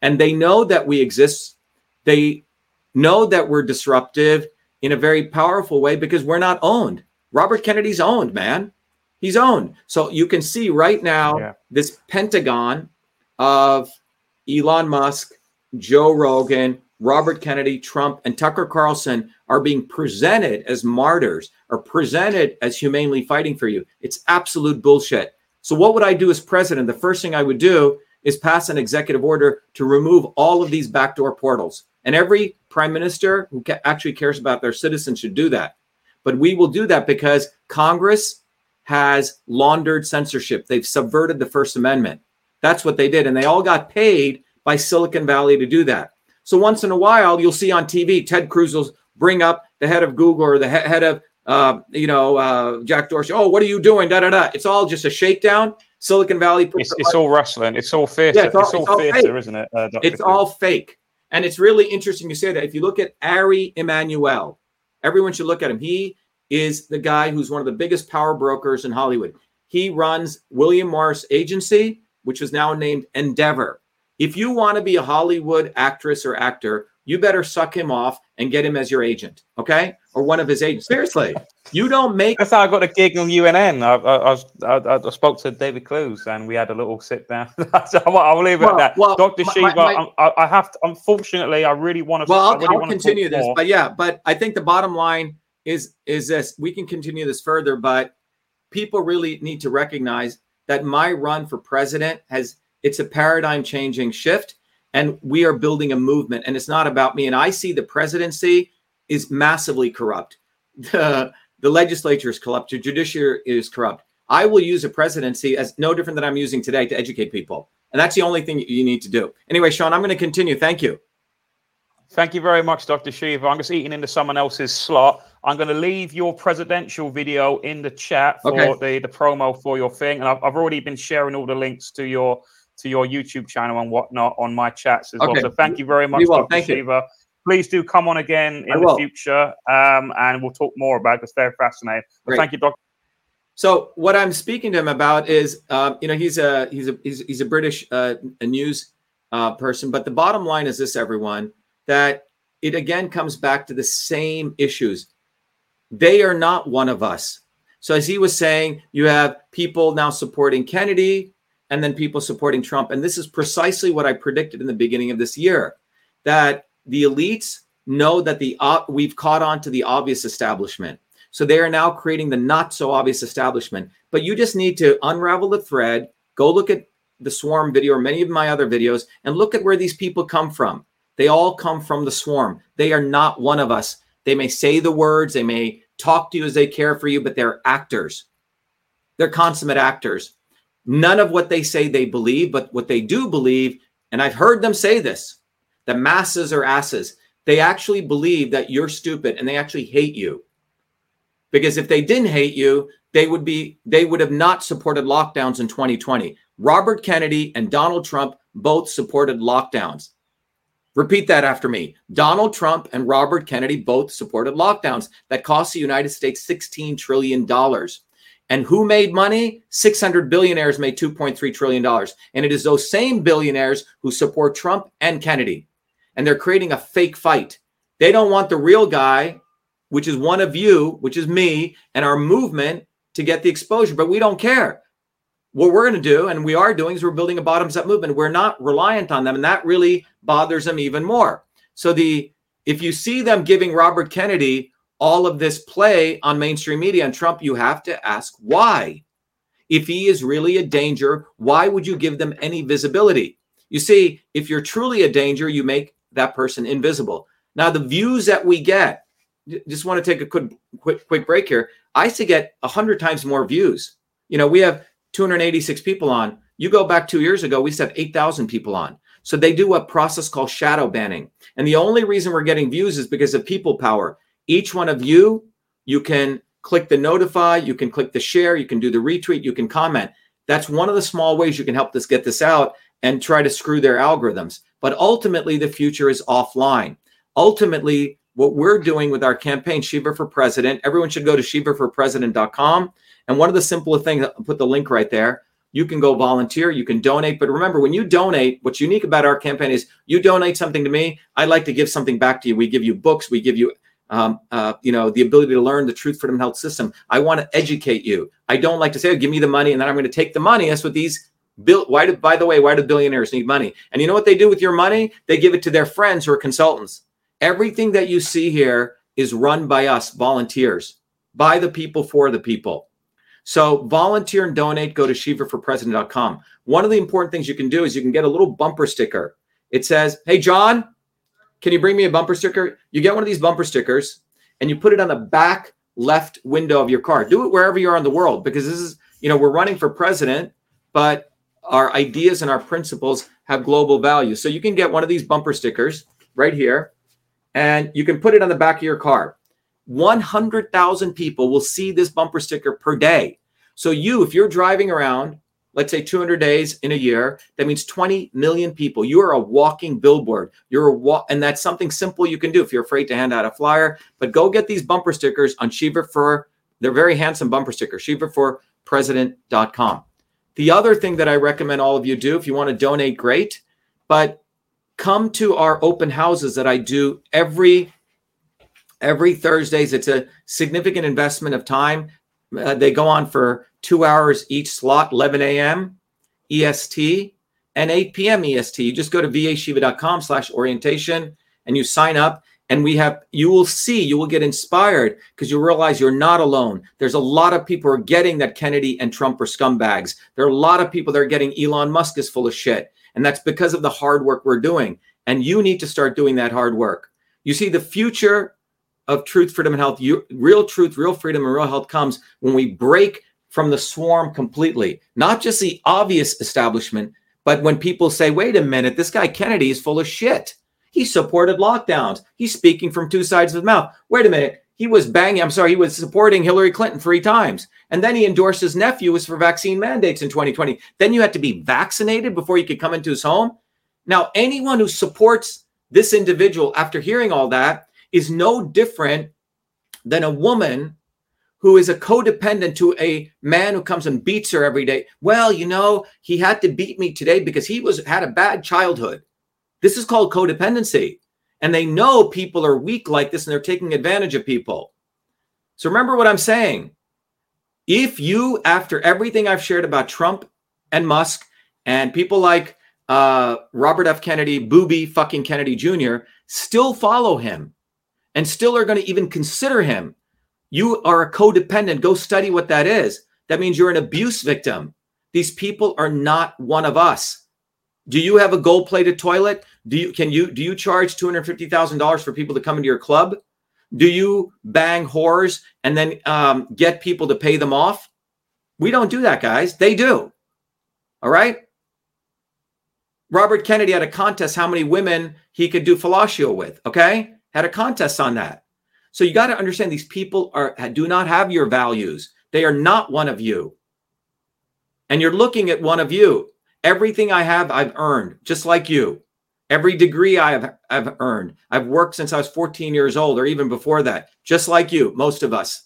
And they know that we exist. They know that we're disruptive in a very powerful way because we're not owned. Robert Kennedy's owned, man. He's owned. So you can see right now Yeah. this pentagon of Elon Musk, Joe Rogan, Robert Kennedy, Trump, and Tucker Carlson are being presented as martyrs or presented as humanely fighting for you. It's absolute bullshit. So, what would I do as president? The first thing I would do is pass an executive order to remove all of these backdoor portals. And every prime minister who ca- actually cares about their citizens should do that. But we will do that because Congress has laundered censorship. They've subverted the First Amendment. That's what they did. And they all got paid by Silicon Valley to do that. So once in a while, you'll see on TV, Ted Cruz will bring up the head of Google or the he- head of uh, you know, uh, Jack Dorsey. Oh, what are you doing? Da da da. It's all just a shakedown. Silicon Valley. It's, it's all wrestling. It's all theater. Yeah, it's all- it's all, it's all theater, fake. isn't it? Uh, It's Phil? all fake. And it's really interesting you say that. If you look at Ari Emanuel, everyone should look at him. He is the guy who's one of the biggest power brokers in Hollywood. He runs William Morris Agency, which is now named Endeavor. If you want to be a Hollywood actress or actor, you better suck him off and get him as your agent, okay? Or one of his agents. Seriously, you don't make That's how I got a gig on UNN. I, I, I, I, spoke to David Clues and we had a little sit down. I'll, leave it Well, at that. well, Dr. my- Shiva, my- I'm- I, I have to, unfortunately, I really want to. Well, I'll, really I'll continue this, more. but yeah, but I think the bottom line is is this: we can continue this further, but people really need to recognize that my run for president has it's a paradigm changing shift, and we are building a movement, and it's not about me. And I see the presidency is massively corrupt. The the legislature is corrupt. The judiciary is corrupt. I will use a presidency as no different than I'm using today to educate people, and that's the only thing you need to do. Anyway, Sean, I'm going to continue. Thank you. Thank you very much, Dr. Shiva. I'm just eating into someone else's slot. I'm going to leave your presidential video in the chat for Okay. the, the promo for your thing, and I've, I've already been sharing all the links to your to your YouTube channel and whatnot on my chats as Okay. well. So thank you very much, We. Dr. Shiva. Please do come on again I in the will. future, um, and we'll talk more about. It's very fascinating. But thank you, Dr. So what I'm speaking to him about is, um, you know, he's a he's a he's, he's a British uh, a news uh, person, but the bottom line is this, everyone, that it again comes back to the same issues. They are not one of us. So as he was saying, you have people now supporting Kennedy, and then people supporting Trump, and this is precisely what I predicted in the beginning of this year, that the elites know that the we've caught on to the obvious establishment. So they are now creating the not so obvious establishment. But you just need to unravel the thread, go look at the swarm video or many of my other videos, and look at where these people come from. They all come from the swarm. They are not one of us. They may say the words, they may talk to you as they care for you, but they're actors. They're consummate actors. None of what they say they believe, but what they do believe, and I've heard them say this the masses are asses. They actually believe that you're stupid and they actually hate you. Because if they didn't hate you they would be they would have not supported lockdowns in 2020 robert kennedy and donald trump both supported lockdowns. Repeat that after me. Donald trump and robert kennedy both supported lockdowns that cost the united states 16 trillion dollars and who made money 600 billionaires made 2.3 trillion dollars and it is those same billionaires who support trump and kennedy and they're creating a fake fight they don't want the real guy which is one of you, which is me, and our movement to get the exposure. But we don't care. What we're going to do, and we are doing, is we're building a bottoms up movement. We're not reliant on them, and that really bothers them even more. So the if you see them giving Robert Kennedy all of this play on mainstream media and Trump, you have to ask why. If he is really a danger, why would you give them any visibility? You see, if you're truly a danger, you make that person invisible. Now, the views that we get, just want to take a quick quick quick break here. I used to get hundred times more views. You know, we have 286 people on. You go back two years ago, we used to have 8,000 people on. So they do a process called shadow banning, and the only reason we're getting views is because of people power. Each one of you, you can click the notify, you can click the share, you can do the retweet, you can comment. That's one of the small ways you can help us get this out and try to screw their algorithms. But ultimately, the future is offline. Ultimately, what we're doing with our campaign, Shiva for President, everyone should go to shivaforpresident.com. And one of the simpler things, I'll put the link right there. You can go volunteer, you can donate. But remember, when you donate, what's unique about our campaign is you donate something to me, I'd like to give something back to you. We give you books, we give you um, uh, you know, the ability to learn the truth freedom health system. I want to educate you. I don't like to say, oh, give me the money, and then I'm going to take the money. That's what these bill. Why do, by the way, why do billionaires need money? And you know what they do with your money? They give it to their friends who are consultants. Everything that you see here is run by us, volunteers, by the people for the people. So volunteer and donate. Go to shivaforpresident.com. One of the important things you can do is you can get a little bumper sticker. It says, "Hey John, can you bring me a bumper sticker?" You get one of these bumper stickers and you put it on the back left window of your car. Do it wherever you are in the world because this is, you know, we're running for president, but our ideas and our principles have global value. So you can get one of these bumper stickers right here and you can put it on the back of your car. 100,000 people will see this bumper sticker per day. So you, if you're driving around, let's say 200 days in a year, that means 20 million people. You are a walking billboard. You're a walk, and that's something simple you can do if you're afraid to hand out a flyer. But go get these bumper stickers on Shiva for. They're very handsome bumper stickers. Shiva for president.com. The other thing that I recommend all of you do, if you want to donate, great. But come to our open houses that I do every every Thursdays. It's a significant investment of time. Uh, they go on for two hours each slot, 11 a.m. EST and 8 p.m. EST. You just go to vashiva.com slash orientation and you sign up. And we have, you will see, you will get inspired because you realize you're not alone. There's a lot of people are getting that Kennedy and Trump are scumbags. There are a lot of people that are getting Elon Musk is full of shit. And that's because of the hard work we're doing. And you need to start doing that hard work. You see, the future of truth, freedom, and health, you, real truth, real freedom, and real health comes when we break from the swarm completely, not just the obvious establishment, but when people say, wait a minute, this guy Kennedy is full of shit. He supported lockdowns. He's speaking from two sides of the mouth. Wait a minute. He was banging, I'm sorry, he was supporting Hillary Clinton three times. And then he endorsed his nephew was for vaccine mandates in 2020. Then you had to be vaccinated before you could come into his home. Now, anyone who supports this individual after hearing all that is no different than a woman who is a codependent to a man who comes and beats her every day. Well, you know, he had to beat me today because he was had a bad childhood. This is called codependency. And they know people are weak like this and they're taking advantage of people. So remember what I'm saying. If you, after everything I've shared about Trump and Musk and people like uh, Robert F. Kennedy, Booby fucking Kennedy Jr., still follow him, and still are going to even consider him, you are a codependent. Go study what that is. That means you're an abuse victim. These people are not one of us. Do you have a gold-plated toilet? Do you can you do you charge two hundred fifty thousand dollars for people to come into your club? Do you bang whores and then um, get people to pay them off? We don't do that, guys. They do. All right. Robert Kennedy had a contest how many women he could do fellatio with. Okay had a contest on that. So you got to understand these people are do not have your values. They are not one of you. And you're looking at one of you. Everything I have, I've earned, just like you. Every degree I have, I've earned. I've worked since I was 14 years old or even before that, just like you, most of us.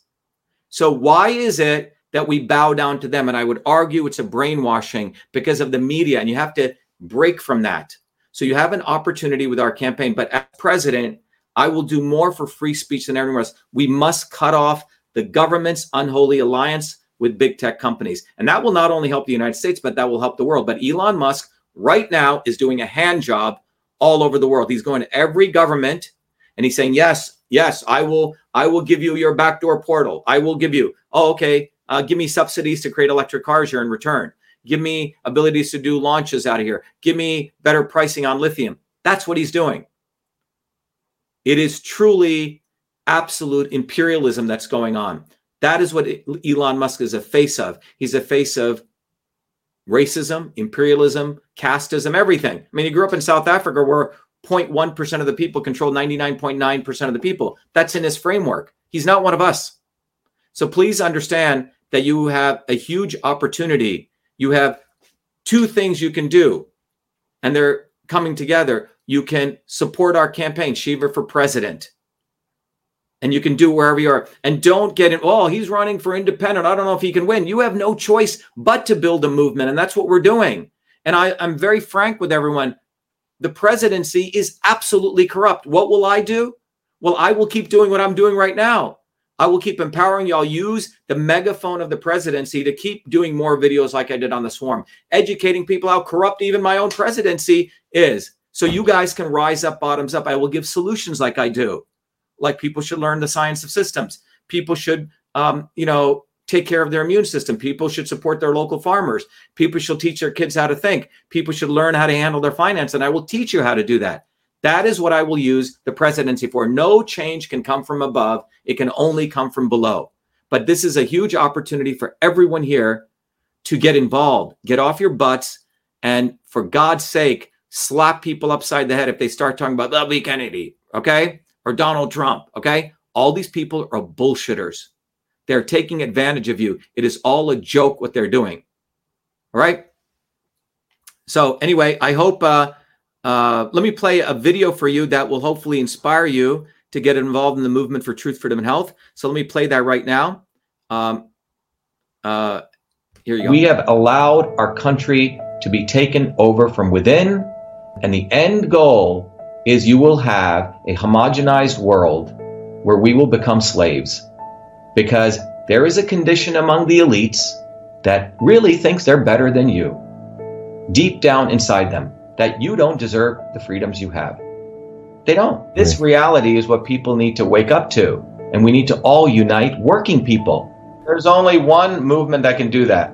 So why is it that we bow down to them? And I would argue it's a brainwashing because of the media, and you have to break from that. So you have an opportunity with our campaign. But as president, I will do more for free speech than anyone else. We must cut off the government's unholy alliance with big tech companies. And that will not only help the United States, but that will help the world. But Elon Musk right now is doing a hand job all over the world. He's going to every government and he's saying, yes, yes, I will, I will give you your backdoor portal. I will give you, oh, okay, uh, give me subsidies to create electric cars here in return. Give me abilities to do launches out of here. Give me better pricing on lithium. That's what he's doing. It is truly absolute imperialism that's going on. That is what Elon Musk is a face of. He's a face of racism, imperialism, casteism, everything. I mean, he grew up in South Africa where 0.1% of the people control 99.9% of the people. That's in his framework. He's not one of us. So please understand that you have a huge opportunity. You have two things you can do, and they're coming together you can support our campaign, Shiva for President. And you can do wherever you are. And don't get it, oh, he's running for independent. I don't know if he can win. You have no choice but to build a movement. And that's what we're doing. And I, I'm very frank with everyone. The presidency is absolutely corrupt. What will I do? Well, I will keep doing what I'm doing right now. I will keep empowering y'all. Use the megaphone of the presidency to keep doing more videos like I did on the swarm, educating people how corrupt even my own presidency is. So you guys can rise up, bottoms up. I will give solutions like I do. Like people should learn the science of systems. People should, um, you know, take care of their immune system. People should support their local farmers. People should teach their kids how to think. People should learn how to handle their finance. And I will teach you how to do that. That is what I will use the presidency for. No change can come from above, it can only come from below. But this is a huge opportunity for everyone here to get involved, get off your butts, and for God's sake, slap people upside the head if they start talking about Bobby Kennedy, okay? Or Donald Trump, okay? All these people are bullshitters. They're taking advantage of you. It is all a joke what they're doing. All right. So anyway, I hope. Uh, uh, let me play a video for you that will hopefully inspire you to get involved in the movement for truth, freedom, and health. So let me play that right now. Um, uh, here you go. We have allowed our country to be taken over from within, and the end goal is you will have a homogenized world where we will become slaves. Because there is a condition among the elites that really thinks they're better than you, deep down inside them, that you don't deserve the freedoms you have. They don't. This reality is what people need to wake up to. And we need to all unite working people. There's only one movement that can do that.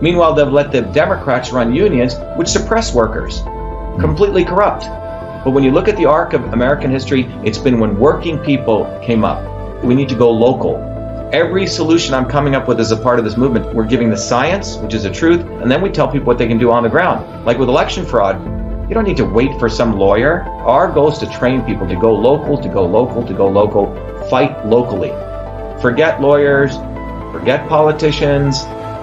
Meanwhile, they've let the Democrats run unions, which suppress workers. Completely corrupt. But when you look at the arc of American history, it's been when working people came up. We need to go local. Every solution I'm coming up with is a part of this movement, we're giving the science, which is the truth, and then we tell people what they can do on the ground. Like with election fraud, you don't need to wait for some lawyer. Our goal is to train people to go local, to go local, to go local, fight locally. Forget lawyers, forget politicians,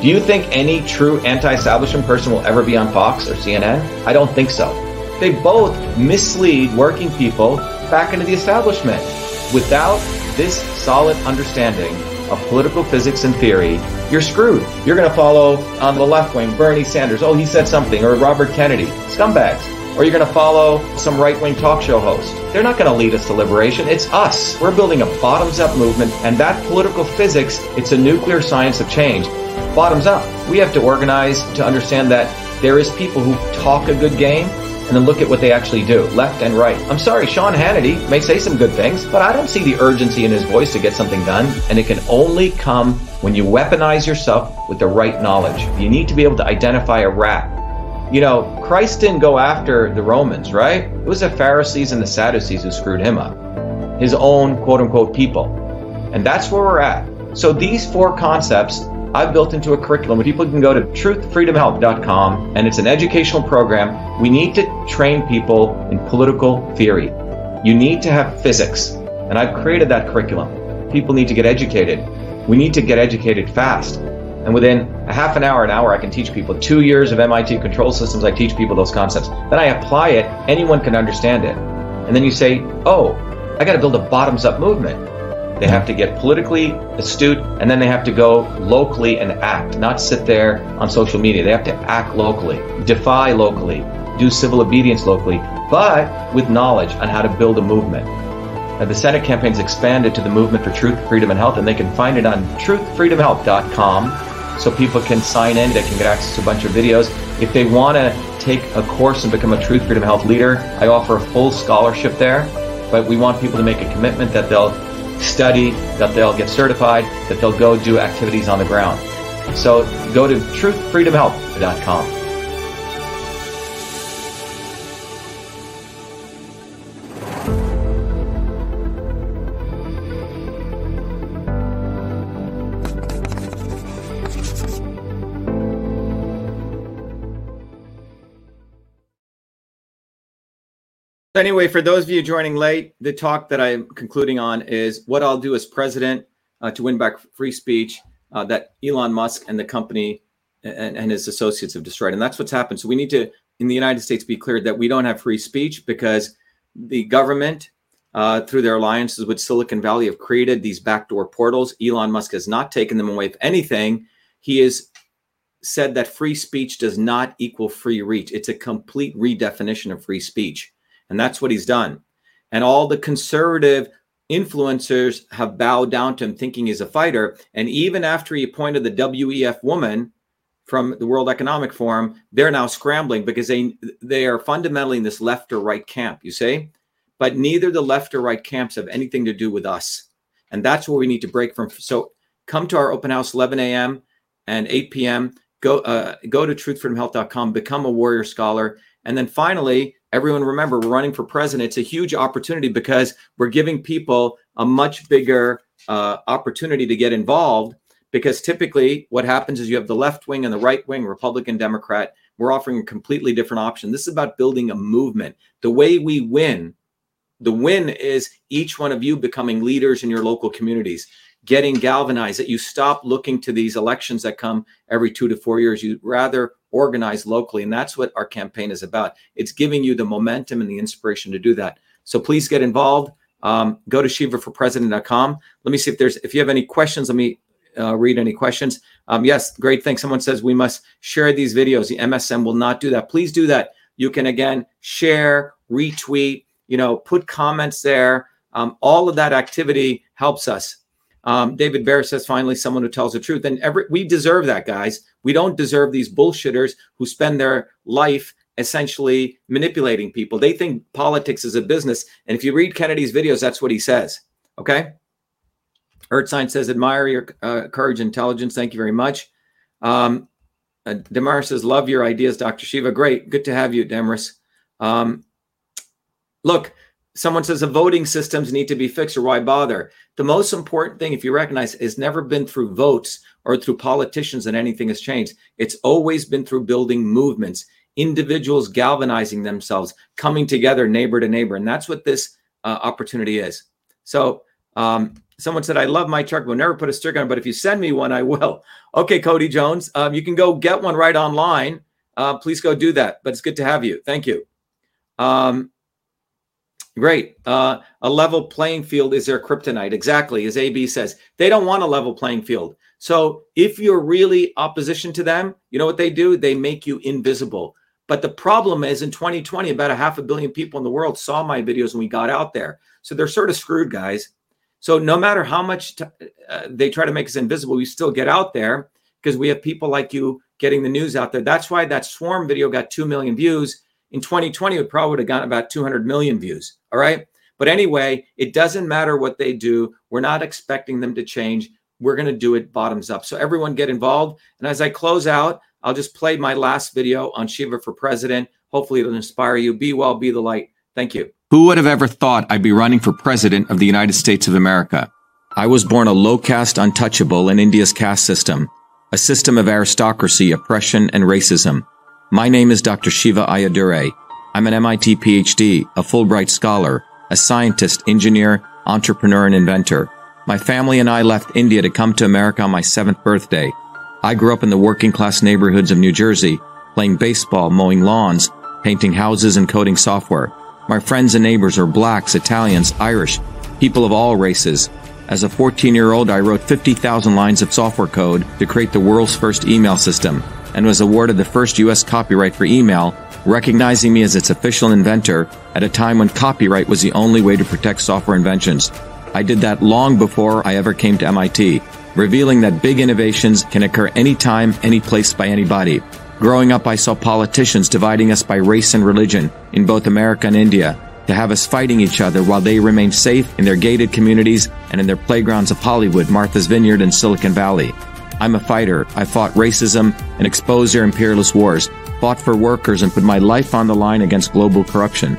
Do you think any true anti-establishment person will ever be on Fox or CNN? I don't think so. They both mislead working people back into the establishment. Without this solid understanding of political physics and theory, you're screwed. You're going to follow on the left wing Bernie Sanders. Oh, he said something. Or Robert Kennedy. Scumbags. Or you're going to follow some right wing talk show host. They're not going to lead us to liberation. It's us. We're building a bottoms up movement. And that political physics, it's a nuclear science of change. Bottoms up. We have to organize to understand that there is people who talk a good game and then look at what they actually do, left and right. I'm sorry, Sean Hannity may say some good things, but I don't see the urgency in his voice to get something done. And it can only come when you weaponize yourself with the right knowledge. You need to be able to identify a rat. You know, Christ didn't go after the Romans, right? It was the Pharisees and the Sadducees who screwed him up. His own quote unquote people. And that's where we're at. So these four concepts I've built into a curriculum where people can go to truthfreedomhealth.com and it's an educational program. We need to train people in political theory. You need to have physics. And I've created that curriculum. People need to get educated. We need to get educated fast. And within a half an hour, an hour, I can teach people two years of MIT control systems. I teach people those concepts. Then I apply it. Anyone can understand it. And then you say, oh, I got to build a bottoms up movement. They have to get politically astute and then they have to go locally and act, not sit there on social media. They have to act locally, defy locally, do civil obedience locally, but with knowledge on how to build a movement. Now, the Senate campaign's expanded to the movement for truth, freedom, and health, and they can find it on truthfreedomhealth.com so people can sign in. They can get access to a bunch of videos. If they want to take a course and become a truth, freedom, health leader, I offer a full scholarship there. but we want people to make a commitment that they'll study, that they'll get certified, that they'll go do activities on the ground. So go to truthfreedomhealth.com. Anyway, for those of you joining late, the talk that I'm concluding on is what I'll do as president uh, to win back free speech uh, that Elon Musk and the company and, and, his associates have destroyed. And that's what's happened. So we need to, in the United States, be clear that we don't have free speech because the government, uh, through their alliances with Silicon Valley, have created these backdoor portals. Elon Musk has not taken them away. If anything, he has said that free speech does not equal free reach. It's a complete redefinition of free speech. And that's what he's done. And all the conservative influencers have bowed down to him thinking he's a fighter. And even after he appointed the WEF woman from the World Economic Forum, they're now scrambling because they they are fundamentally in this left or right camp, you say? But neither the left or right camps have anything to do with us. And that's where we need to break from. So come to our open house 11 a.m. and 8 p.m. Go uh, go to truthfreedomhealth.com, become a warrior scholar. And then finally, everyone remember we're running for president. It's a huge opportunity because we're giving people a much bigger uh, opportunity to get involved. Because typically, what happens is you have the left wing and the right wing, Republican, Democrat. We're offering a completely different option. This is about building a movement. The way we win, the win is each one of you becoming leaders in your local communities getting galvanized, that you stop looking to these elections that come every two to four years. You rather organize locally. And that's what our campaign is about. It's giving you the momentum and the inspiration to do that. So please get involved. Um, go to shivaforpresident.com. Let me see if there's, if you have any questions, let me uh, read any questions. Um, yes, great thing. Someone says we must share these videos. The MSM will not do that. Please do that. You can again share, retweet, you know, put comments there. Um, all of that activity helps us. Um, David Bear says, finally, someone who tells the truth. And every, we deserve that, guys. We don't deserve these bullshitters who spend their life essentially manipulating people. They think politics is a business. And if you read Kennedy's videos, that's what he says. Okay. Earthsign says, admire your uh, courage, intelligence. Thank you very much. Um, uh, Damaris says, love your ideas, Dr. Shiva. Great. Good to have you, Damaris. Um, look, someone says the voting systems need to be fixed or why bother? The most important thing if you recognize is never been through votes or through politicians that anything has changed. It's always been through building movements individuals galvanizing themselves coming together neighbor to neighbor and that's what this uh, opportunity is. So um, someone said i love my truck we'll never put a sticker on but if you send me one i will. Okay cody jones um, you can go get one right online. Uh, please go do that but it's good to have you. Thank you. Um, Great. Uh, a level playing field is their kryptonite. Exactly. As AB says, they don't want a level playing field. So if you're really opposition to them, you know what they do? They make you invisible. But the problem is in 2020, about a half a billion people in the world saw my videos when we got out there. So they're sort of screwed, guys. So no matter how much t- uh, they try to make us invisible, we still get out there because we have people like you getting the news out there. That's why that swarm video got 2 million views in 2020, it probably would have gotten about 200 million views. All right. But anyway, it doesn't matter what they do. We're not expecting them to change. We're going to do it bottoms up. So everyone get involved. And as I close out, I'll just play my last video on Shiva for President. Hopefully, it'll inspire you. Be well, be the light. Thank you. Who would have ever thought I'd be running for President of the United States of America? I was born a low caste untouchable in India's caste system, a system of aristocracy, oppression, and racism. My name is Dr. Shiva Ayyadurai. I'm an MIT PhD, a Fulbright scholar, a scientist, engineer, entrepreneur, and inventor. My family and I left India to come to America on my seventh birthday. I grew up in the working class neighborhoods of New Jersey, playing baseball, mowing lawns, painting houses, and coding software. My friends and neighbors are blacks, Italians, Irish, people of all races. As a 14 year old, I wrote 50,000 lines of software code to create the world's first email system and was awarded the first U.S. copyright for email, recognizing me as its official inventor at a time when copyright was the only way to protect software inventions. I did that long before I ever came to MIT, revealing that big innovations can occur anytime, any place by anybody. Growing up, I saw politicians dividing us by race and religion in both America and India, to have us fighting each other while they remained safe in their gated communities and in their playgrounds of Hollywood, Martha's Vineyard, and Silicon Valley. I'm a fighter. I fought racism and exposed their imperialist wars, fought for workers and put my life on the line against global corruption.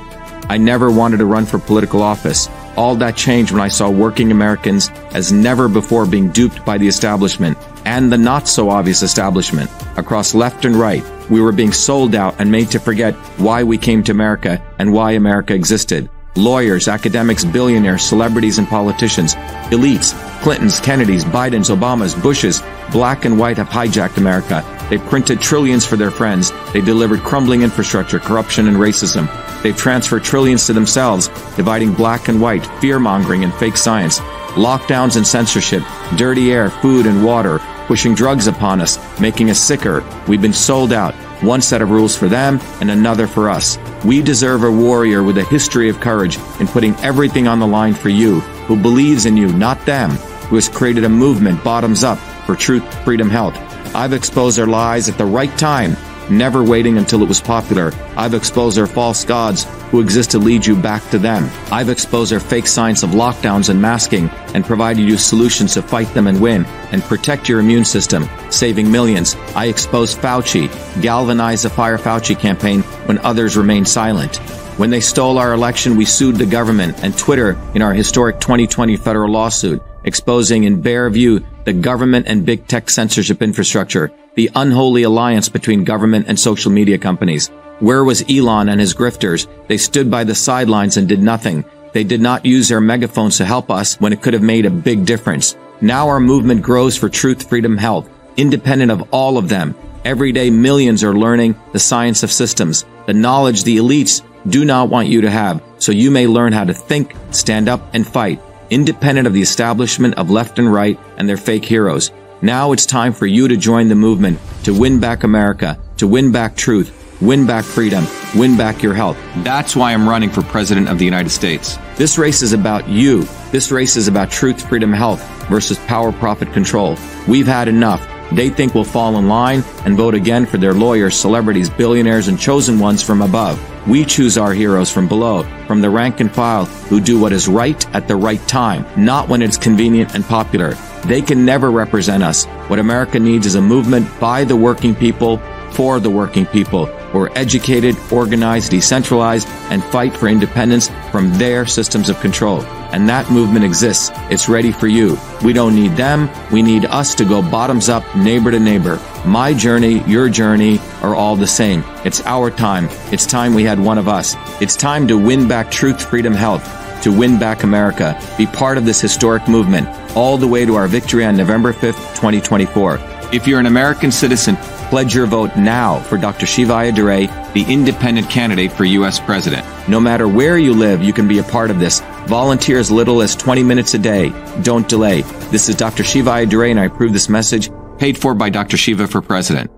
I never wanted to run for political office. All that changed when I saw working Americans as never before being duped by the establishment and the not so obvious establishment across left and right. We were being sold out and made to forget why we came to America and why America existed. Lawyers, academics, billionaires, celebrities, and politicians, elites, Clintons, Kennedys, Bidens, Obamas, Bushes, black and white have hijacked America. They printed trillions for their friends. They delivered crumbling infrastructure, corruption, and racism. They've transferred trillions to themselves, dividing black and white, fear mongering, and fake science. Lockdowns and censorship, dirty air, food, and water, pushing drugs upon us, making us sicker. We've been sold out. One set of rules for them and another for us. We deserve a warrior with a history of courage in putting everything on the line for you, who believes in you, not them, who has created a movement bottoms up for truth, freedom, health. I've exposed their lies at the right time never waiting until it was popular. I've exposed their false gods who exist to lead you back to them. I've exposed their fake science of lockdowns and masking and provided you solutions to fight them and win and protect your immune system, saving millions. I exposed Fauci, galvanized the Fire Fauci campaign when others remained silent. When they stole our election, we sued the government and Twitter in our historic 2020 federal lawsuit, exposing in bare view the government and big tech censorship infrastructure the unholy alliance between government and social media companies. Where was Elon and his grifters? They stood by the sidelines and did nothing. They did not use their megaphones to help us when it could have made a big difference. Now our movement grows for truth, freedom, health, independent of all of them. Every day millions are learning the science of systems, the knowledge the elites do not want you to have, so you may learn how to think, stand up, and fight, independent of the establishment of left and right and their fake heroes. Now it's time for you to join the movement to win back America, to win back truth, win back freedom, win back your health. That's why I'm running for President of the United States. This race is about you. This race is about truth, freedom, health versus power, profit, control. We've had enough. They think we'll fall in line and vote again for their lawyers, celebrities, billionaires, and chosen ones from above. We choose our heroes from below, from the rank and file, who do what is right at the right time, not when it's convenient and popular. They can never represent us. What America needs is a movement by the working people, for the working people, who are educated, organized, decentralized, and fight for independence from their systems of control. And that movement exists. It's ready for you. We don't need them. We need us to go bottoms up, neighbor to neighbor. My journey, your journey are all the same. It's our time. It's time we had one of us. It's time to win back truth, freedom, health to win back America. Be part of this historic movement all the way to our victory on November 5th, 2024. If you're an American citizen, pledge your vote now for Dr. Shiva Ayyadurai, the independent candidate for U.S. President. No matter where you live, you can be a part of this. Volunteer as little as 20 minutes a day. Don't delay. This is Dr. Shiva Ayyadurai, and I approve this message paid for by Dr. Shiva for President.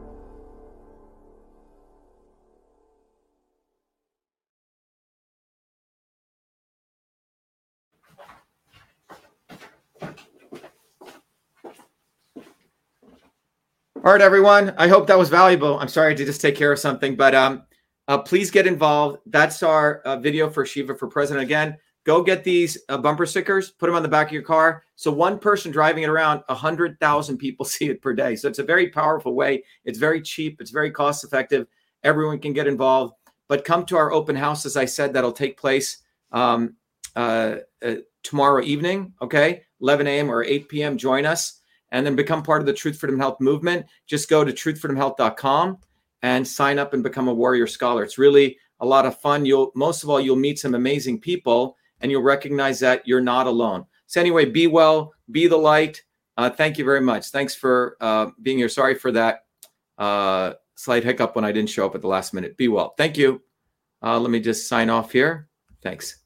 All right, everyone. I hope that was valuable. I'm sorry to just take care of something, but um, uh, please get involved. That's our uh, video for Shiva for President. Again, go get these uh, bumper stickers, put them on the back of your car. So one person driving it around, 100,000 people see it per day. So it's a very powerful way. It's very cheap. It's very cost effective. Everyone can get involved. But come to our open house, as I said, that'll take place um, uh, uh, tomorrow evening, okay? 11 a.m. or 8 p.m. Join us and then become part of the Truth Freedom Health movement, just go to truthfreedomhealth.com and sign up and become a warrior scholar. It's really a lot of fun. You'll most of all you'll meet some amazing people and you'll recognize that you're not alone. So anyway, be well, be the light. Uh, thank you very much. Thanks for uh, being here. Sorry for that uh, slight hiccup when I didn't show up at the last minute. Be well. Thank you. Uh, let me just sign off here. Thanks.